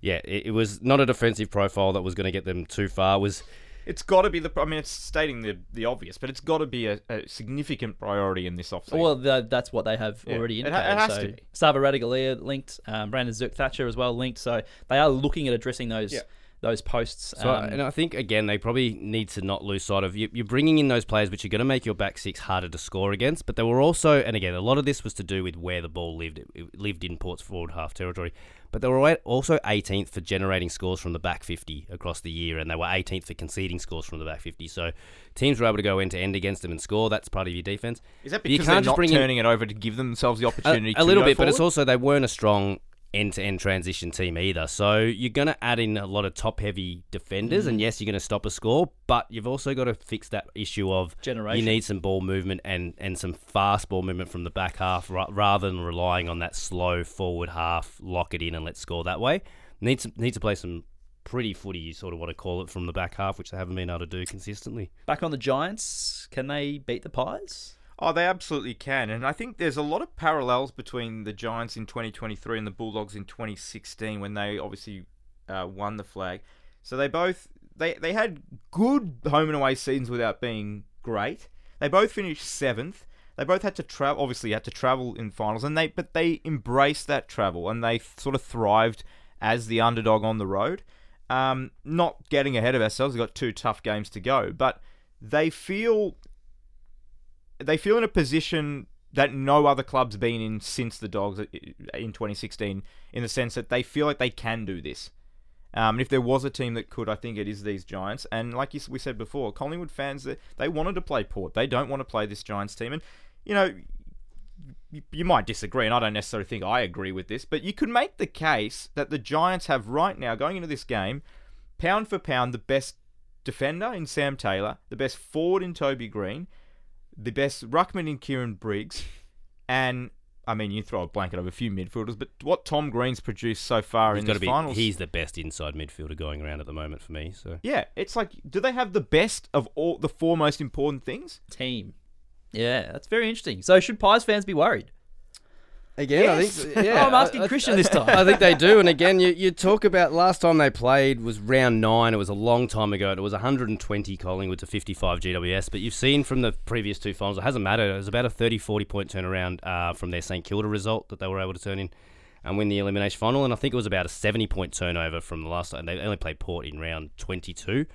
yeah, it, it was not a defensive profile that was going to get them too far. It was It's got to be the. I mean, it's stating the the obvious, but it's got to be a, a significant priority in this offseason. Well, th that's what they have Yeah, already it ha- indicated. it has so to be. Sava Ratugolea linked, um, Brandon Zerk-Thatcher as well linked. So they are looking at addressing those Yeah. Those posts. So, um, and I think again they probably need to not lose sight of you. You're bringing in those players which are going to make your back six harder to score against. But they were also, and again, a lot of this was to do with where the ball lived. It, it lived in Port's forward half territory, but they were also 18th for generating scores from the back 50 across the year, and they were 18th for conceding scores from the back 50. So teams were able to go end to end against them and score. That's part of your defense. is that But you because can't they're just not bring in- turning it over to give themselves the opportunity? a to little go bit, but it's also they weren't a strong end-to-end transition team either. So you're going to add in a lot of top-heavy defenders, Mm. and yes, you're going to stop a score, but you've also got to fix that issue of Generation. You need some ball movement and and some fast ball movement from the back half, ra- rather than relying on that slow forward half, lock it in and let's score that way. Needs to, need to play some pretty footy, you sort of want to call it, from the back half, which they haven't been able to do consistently. back on the Giants, can they beat the Pies? Oh, they absolutely can. And I think there's a lot of parallels between the Giants in 2023 and the Bulldogs in 2016 when they obviously uh, won the flag. So they both they they had good home and away seasons without being great. They both finished seventh. They both had to travel. Obviously, had to travel in finals, and they but they embraced that travel and they sort of thrived as the underdog on the road. Um, not getting ahead of ourselves. We've got two tough games to go, but they feel they feel in a position that no other club's been in since the Dogs in 2016, in the sense that they feel like they can do this. Um, and if there was a team that could, I think it is these Giants. And like we said before, Collingwood fans they, wanted to play Port. They don't want to play this Giants team. And you know, you might disagree, and I don't necessarily think I agree with this, but you could make the case that the Giants have right now going into this game, pound for pound, the best defender in Sam Taylor, the best forward in Toby Greene, the best ruckman in Kieran Briggs, and I mean you throw a blanket over a few midfielders, but what Tom Green's produced so far He's in the to be. finals, He's the best inside midfielder going around at the moment for me. So yeah, it's like do they have the best of all the four most important things? Team. Yeah, that's very interesting. So should Pies fans be worried? Again, I think yeah, Oh, I'm asking I- Christian this time. I think they do. And again, you, you talk about last time they played was round nine. It was a long time ago. It was 120 Collingwood to 55 GWS. But you've seen from the previous two finals, it hasn't mattered. It was about a 30, 40 point turnaround uh, from their St Kilda result that they were able to turn in and win the elimination final. And I think it was about a 70 point turnover from the last time. They only played Port in round 22,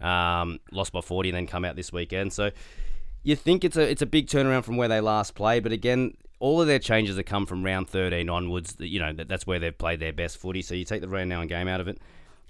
um, lost by 40, and then come out this weekend. So you think it's a it's a big turnaround from where they last played, but again, all of their changes have come from round 13 onwards. You know that, that's where they've played their best footy. So you take the round now and game out of it,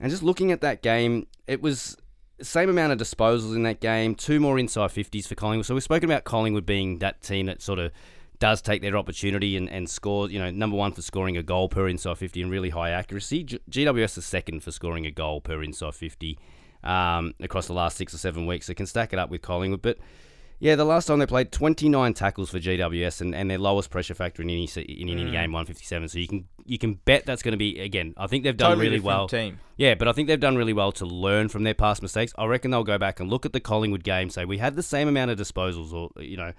and just looking at that game, it was same amount of disposals in that game, two more inside 50s for Collingwood. So we've spoken about Collingwood being that team that sort of does take their opportunity and, and score, you know, number one for scoring a goal per inside 50 and really high accuracy. G- GWS is second for scoring a goal per inside 50 um, across the last six or seven weeks. So can stack it up with Collingwood. But yeah, the last time they played 29 tackles for GWS and, and their lowest pressure factor in any in any Mm. game 157. So you can you can bet that's going to be again. I think they've done Totally really well. team. Yeah, but I think they've done really well to learn from their past mistakes. I reckon they'll go back and look at the Collingwood game, say we had the same amount of disposals, or you know,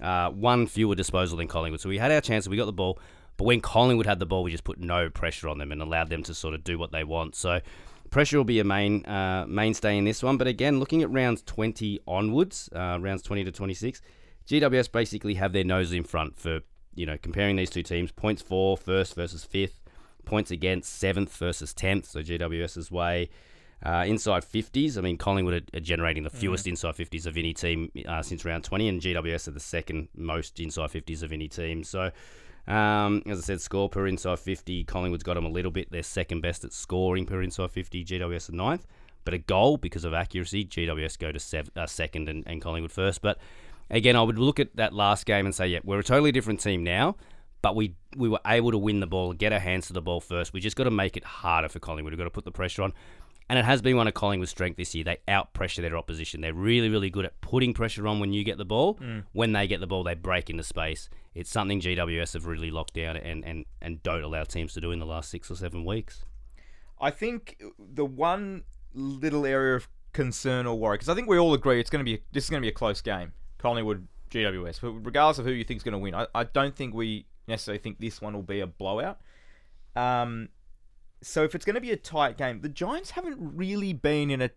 uh, one fewer disposal than Collingwood. So we had our chance, we got the ball, but when Collingwood had the ball, we just put no pressure on them and allowed them to sort of do what they want. So pressure will be a main uh, mainstay in this one. But again, looking at rounds 20 onwards, uh, rounds 20 to 26, GWS basically have their nose in front for you know, comparing these two teams, points for first versus fifth, points against seventh versus tenth. So GWS's way. Uh, inside 50s, I mean, Collingwood are, are generating the fewest inside 50s of any team uh, since round 20, and GWS are the second most inside 50s of any team. So, um, as I said, score per inside 50, Collingwood's got them a little bit. They're second best at scoring per inside 50, GWS are ninth. But a goal, because of accuracy, GWS go to sev- uh, second and, and Collingwood first. But again, I would look at that last game and say, yeah, we're a totally different team now, but we we were able to win the ball, get our hands to the ball first. We just got to make it harder for Collingwood. We've got to put the pressure on. And it has been one of Collingwood's strength this year. They out pressure their opposition. They're really, really good at putting pressure on when you get the ball. When they get the ball, they break into space. It's something GWS have really locked down and, and, and don't allow teams to do in the last six or seven weeks. I think the one little area of concern or worry, because I think we all agree it's going to be this is going to be a close game, Collingwood GWS. But regardless of who you think is going to win, I, I don't think we necessarily think this one will be a blowout. Um, so if it's going to be a tight game, the Giants haven't really been in a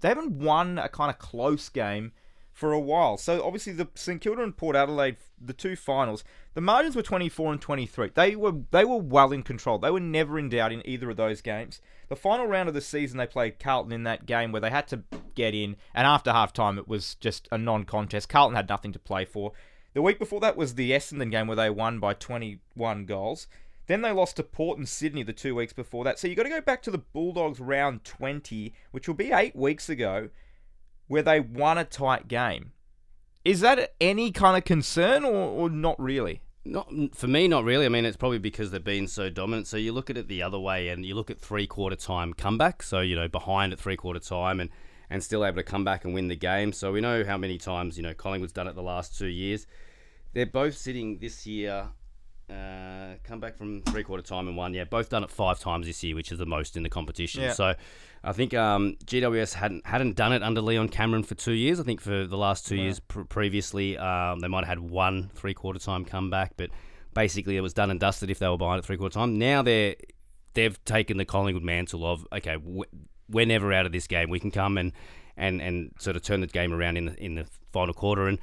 they haven't won a kind of close game for a while. So obviously the St Kilda and Port Adelaide, the two finals, the margins were 24 and 23. They were they were well in control. They were never in doubt in either of those games. The final round of the season, they played Carlton in that game where they had to get in, and after half time, it was just a non-contest. Carlton had nothing to play for. The week before that was the Essendon game where they won by 21 goals. Then they lost to Port and Sydney the two weeks before that. So you've got to go back to the Bulldogs round 20, which will be eight weeks ago, where they won a tight game. Is that any kind of concern or, or not really? Not for me, not really. I mean, it's probably because they've been so dominant. So you look at it the other way, and you look at three quarter time comeback. So you know behind at three quarter time, and and still able to come back and win the game. So we know how many times you know Collingwood's done it the last two years. They're both sitting this year. Uh, come back from three quarter time and one. Yeah, both done it five times this year, which is the most in the competition. Yeah. So I think um, GWS hadn't hadn't done it under Leon Cameron for two years. I think for the last two years pr- previously, um, they might have had one three quarter time comeback, but basically it was done and dusted if they were behind at three quarter time. Now they're they've taken the Collingwood mantle of okay, we're never out of this game. We can come and and and sort of turn the game around in the in the final quarter and.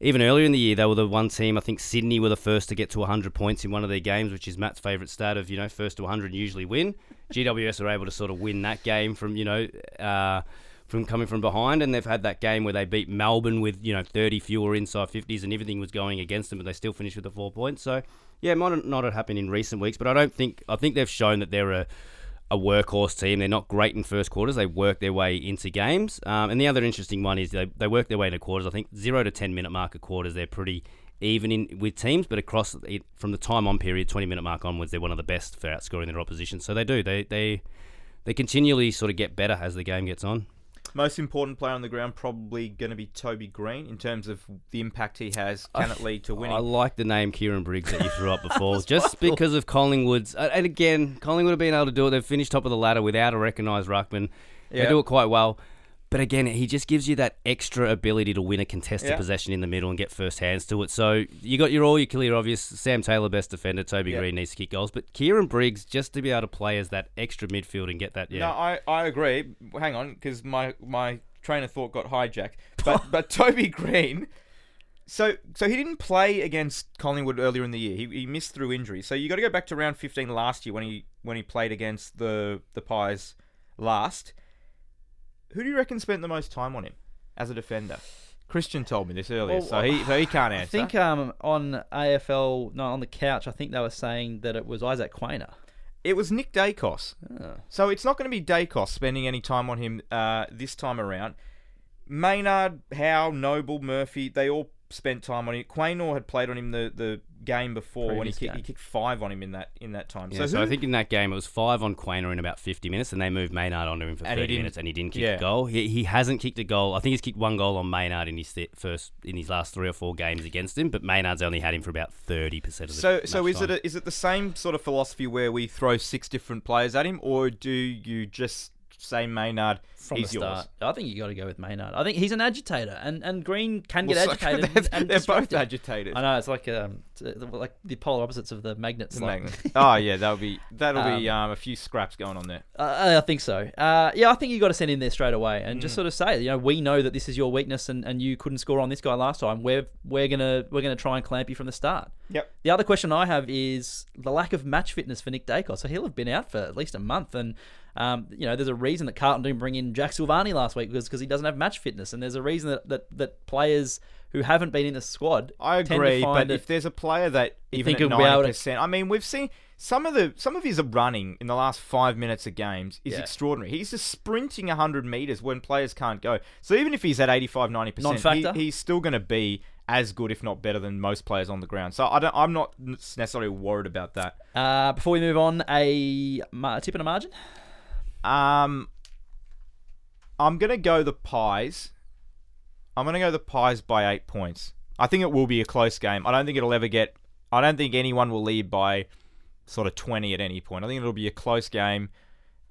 Even earlier in the year, they were the one team. I think Sydney were the first to get to 100 points in one of their games, which is Matt's favourite stat of you know first to 100 usually win. GWS are able to sort of win that game from you know uh, from coming from behind, and they've had that game where they beat Melbourne with you know 30 fewer inside 50s, and everything was going against them, but they still finished with the four points. So yeah, it might not have happened in recent weeks, but I don't think I think they've shown that they're a a workhorse team. They're not great in first quarters. They work their way into games. Um, and the other interesting one is they, they work their way into quarters. I think zero to ten minute mark of quarters, they're pretty even in with teams, but across it, from the time on period, twenty minute mark onwards, they're one of the best for outscoring their opposition. So they do. They they they continually sort of get better as the game gets on. Most important player on the ground probably going to be Toby Greene in terms of the impact he has. Can it lead to winning? I like the name Kieran Briggs that you threw up before, just because of Collingwood's. And again, Collingwood have been able to do it. They've finished top of the ladder without a recognised ruckman. They do it quite well. But again, he just gives you that extra ability to win a contested Yeah. possession in the middle and get first hands to it. So you got your all your clear obvious. Sam Taylor, best defender. Toby Yeah. Greene needs to kick goals. But Kieran Briggs, just to be able to play as that extra midfield and get that, yeah. No, I, I agree. Hang on, because my, my train of thought got hijacked. But but Toby Greene, so so he didn't play against Collingwood earlier in the year. He, he missed through injury. So you got to go back to round 15 last year when he when he played against the the Pies last. Who do you reckon spent the most time on him as a defender? Christian told me this earlier, Well, so he so he can't answer. I think um, on AFL, no, on the couch, I think they were saying that it was Isaac Quaynor. It was Nick Daicos. Oh. So it's not going to be Daicos spending any time on him uh, this time around. Maynard, Howe, Noble, Murphy, they all spent time on him. Quaynor had played on him the, the game before when he Previous kicked, he kicked five on him in that in that time. Yeah, so so, who, I think in that game it was five on Quaynor in about 50 minutes, and they moved Maynard onto him for 30 minutes, and he didn't kick yeah. a goal. He, he hasn't kicked a goal. I think he's kicked one goal on Maynard in his th- first in his last three or four games against him, but Maynard's only had him for about 30 percent of the so so is it a, is it the same sort of philosophy where we throw six different players at him, or do you just say Maynard. from he's the start. yours. I think you got to go with Maynard. I think he's an agitator, and, and Greene can get Well, so- agitated. they're, and they're both agitated. I know it's like um, it's, like the polar opposites of the magnets. The magnet. oh yeah, that'll be that'll be um, a few scraps going on there. Uh, I think so. Uh, yeah, I think you got to send in there straight away and Mm. just sort of say, you know, we know that this is your weakness, and, and you couldn't score on this guy last time. We're we're gonna we're gonna try and clamp you from the start. Yep. The other question I have is the lack of match fitness for Nick Daicos. So he'll have been out for at least a month, and um, you know, there's a reason that Carlton didn't bring in Jack Silvagni last week because because he doesn't have match fitness, and there's a reason that that, that players who haven't been in the squad. I agree, but if there's a player that even think at he'll be able ninety percent, I mean, we've seen some of the some of his running in the last five minutes of games is Yeah. extraordinary. He's just sprinting hundred meters when players can't go. So even if he's at 85 90 percent, Non-factor? he's still going to be as good, if not better, than most players on the ground. So I don't, I'm not necessarily worried about that. uh, before we move on, a ma- tip and a margin. Um, I'm gonna go the Pies. I'm gonna go the Pies by eight points. I think it will be a close game. I don't think it'll ever get. I don't think anyone will lead by sort of 20 at any point. I think it'll be a close game,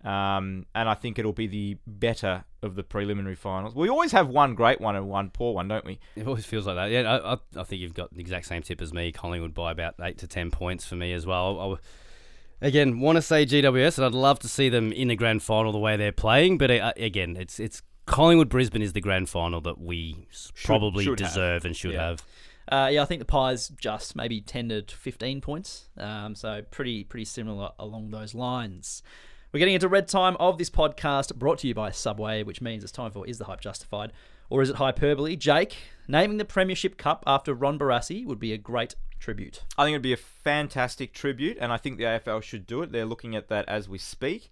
um, and I think it'll be the better of the preliminary finals. We always have one great one and one poor one, don't we? It always feels like that. Yeah, I, I, think you've got the exact same tip as me. Collingwood by about eight to ten points for me as well. I, I- again, want to say GWS, and I'd love to see them in the grand final the way they're playing. But uh, again, it's it's Collingwood Brisbane is the grand final that we s- probably should have. deserve and should Yeah. have. Uh, yeah, I think the Pies just maybe 10 to 15 points. Um, so pretty pretty similar along those lines. We're getting into red time of this podcast brought to you by Subway, which means it's time for Is the Hype Justified? Or is it hyperbole? Jake, naming the Premiership Cup after Ron Barassi would be a great tribute. I think it'd be a fantastic tribute, and I think the AFL should do it. They're looking at that as we speak.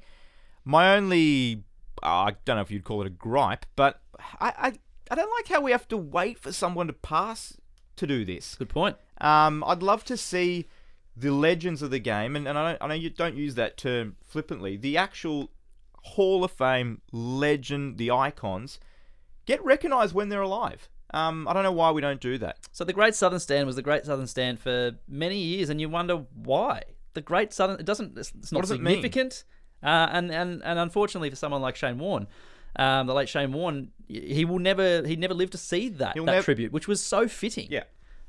My only, uh, I don't know if you'd call it a gripe, but I, I, I don't like how we have to wait for someone to pass to do this. Good point. Um, I'd love to see the legends of the game, and, and I, don't, I know you don't use that term flippantly, the actual Hall of Fame legend, the icons, get recognised when they're alive. Um, I don't know why we don't do that. So the Great Southern Stand was the Great Southern Stand for many years, and you wonder why. The Great Southern it doesn't it's, it's not significant, uh, and and and unfortunately for someone like Shane Warne, um, the late Shane Warne, he will never he never lived to see that He'll that nev- tribute, which was so fitting. Yeah.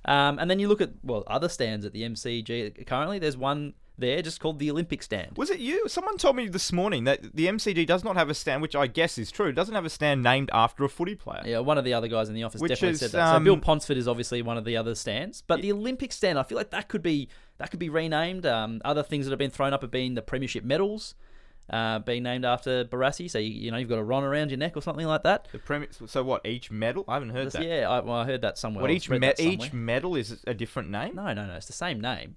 Um, and then you look at well other stands at the MCG currently. There's one there just called the Olympic Stand. Was it you? Someone told me this morning that the MCG does not have a stand, which I guess is true. It doesn't have a stand named after a footy player. Yeah, one of the other guys in the office Which definitely is, said that. So Bill um, Ponsford is obviously one of the other stands, but the Olympic stand, I feel like that could be that could be renamed. Um, other things that have been thrown up have been the premiership medals, uh, being named after Barassi. So you, you know you've got a Ron around your neck or something like that. The premise. So what? Each medal? I haven't heard that. Yeah, I, well, I heard that somewhere. What each me- each medal is a different name? No, no, no. It's the same name.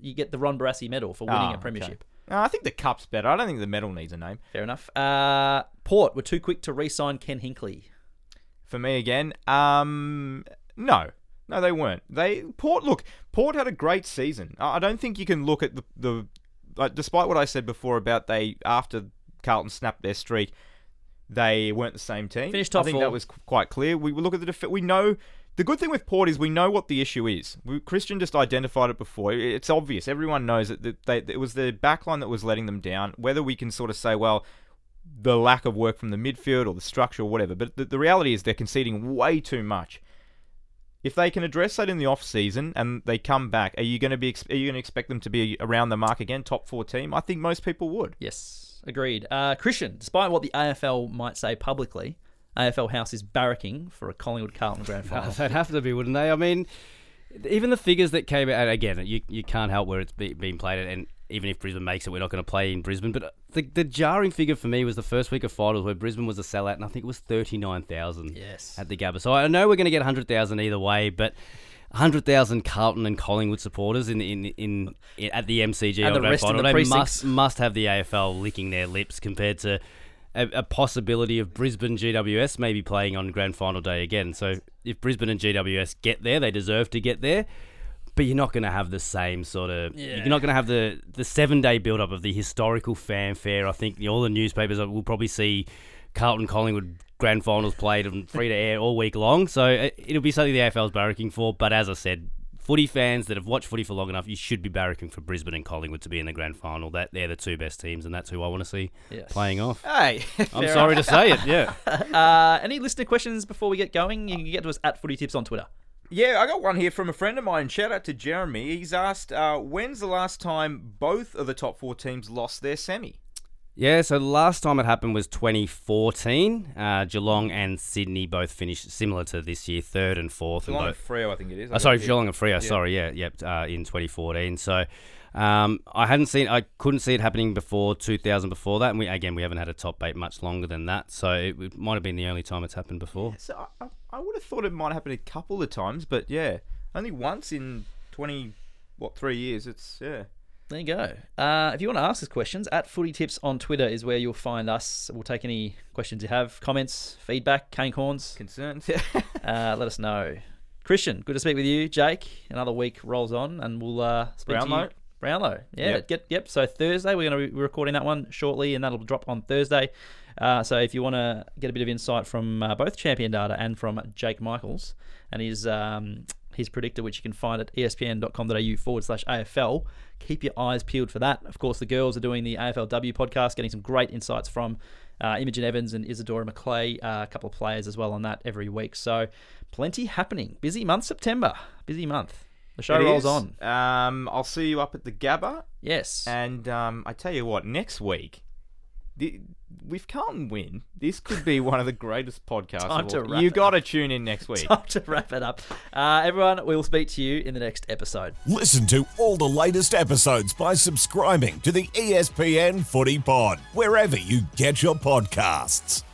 You get the Ron Barassi medal for winning Ah, a okay. premiership. No, I think the cup's better. I don't think the medal needs a name. Fair enough. Uh, Port were too quick to re-sign Ken Hinkley. For me again, um, no, no, they weren't. They Port look. Port had a great season. I I don't think you can look at the the. Like, despite what I said before about they after Carlton snapped their streak, they weren't the same team. Finished top I think four. that was qu- quite clear. We look at the def- we know the good thing with Port is we know what the issue is. Christian just identified it before. It's obvious. Everyone knows that that they, it was the backline that was letting them down. Whether we can sort of say, well, the lack of work from the midfield or the structure or whatever, but the, the reality is they're conceding way too much. If they can address that in the off season and they come back, are you going to be are you going to expect them to be around the mark again, top four team? I think most people would. Yes, agreed. Uh, Christian, despite what the AFL might say publicly, AFL House is barracking for a Collingwood Carlton grand oh, final. They'd have to be, wouldn't they? I mean, even the figures that came out again, you you can't help where it's be, being played, and even if Brisbane makes it, we're not going to play in Brisbane. But the the jarring figure for me was the first week of finals where Brisbane was a sellout, and I think it was thirty nine thousand. Yes. at the Gabba. So I know we're going to get hundred thousand either way, but. 100,000 Carlton and Collingwood supporters in in, in, in at the MCG And the rest final. the They precincts. must must have the AFL licking their lips compared to a, a possibility of Brisbane GWS maybe playing on grand final day again. So if Brisbane and GWS get there, they deserve to get there. But you're not going to have the same sort of. Yeah. You're not going to have the the seven day build up of the historical fanfare. I think all the newspapers will probably see Carlton Collingwood grand finals played and free to air all week long. So it- it'll be something the AFL's barracking for. But as I said, footy fans that have watched footy for long enough, you should be barracking for Brisbane and Collingwood to be in the grand final. That they're the two best teams, and that's who I want to see Yes. playing off. Hey, I'm sorry to say it. Yeah. Uh, any listener questions before we get going? You can get to us at Footy Tips on Twitter. Yeah, I got one here from a friend of mine. Shout out to Jeremy. He's asked, uh, when's the last time both of the top four teams lost their semi? Yeah, so the last time it happened was 2014. Uh, Geelong and Sydney both finished similar to this year, third and fourth. and Geelong and both- Freo, I think it is. Oh, sorry, Geelong and Freo. Sorry, yeah, yep, uh, in 2014. So um, I hadn't seen, I couldn't see it happening before 2000. Before that, and we again we haven't had a top eight much longer than that. So it, it might have been the only time it's happened before. So I, I, I would have thought it might happen a couple of times, but yeah, only once in 20, what, three years. It's, yeah. There you go. Uh, if you want to ask us questions, at Footy Tips on Twitter is where you'll find us. We'll take any questions you have, comments, feedback, Kane Cornes. Concerns? Uh, let us know. Christian, good to speak with you. Jake, another week rolls on, and we'll uh, speak to you. Brownlow? Brownlow, yeah, Yep. get yep. So Thursday we're going to be recording that one shortly, and that'll drop on Thursday. Uh, so if you want to get a bit of insight from uh, both Champion Data and from Jake Michaels and his um, his predictor, which you can find at espn.com.au forward slash AFL, keep your eyes peeled for that. Of course, the girls are doing the AFLW podcast, getting some great insights from uh, Imogen Evans and Isadora McClay, uh, a couple of players as well on that every week. So plenty happening. Busy month, September. Busy month. The show It rolls is. on. Um, I'll see you up at the Gabba. Yes. And um, I tell you what, next week, the, if Carlton win, this could be one of the greatest podcasts. Time to wrap You it got to tune in next week. Time to wrap it up. Uh, everyone, we will speak to you in the next episode. Listen to all the latest episodes by subscribing to the ESPN Footy Pod, wherever you get your podcasts.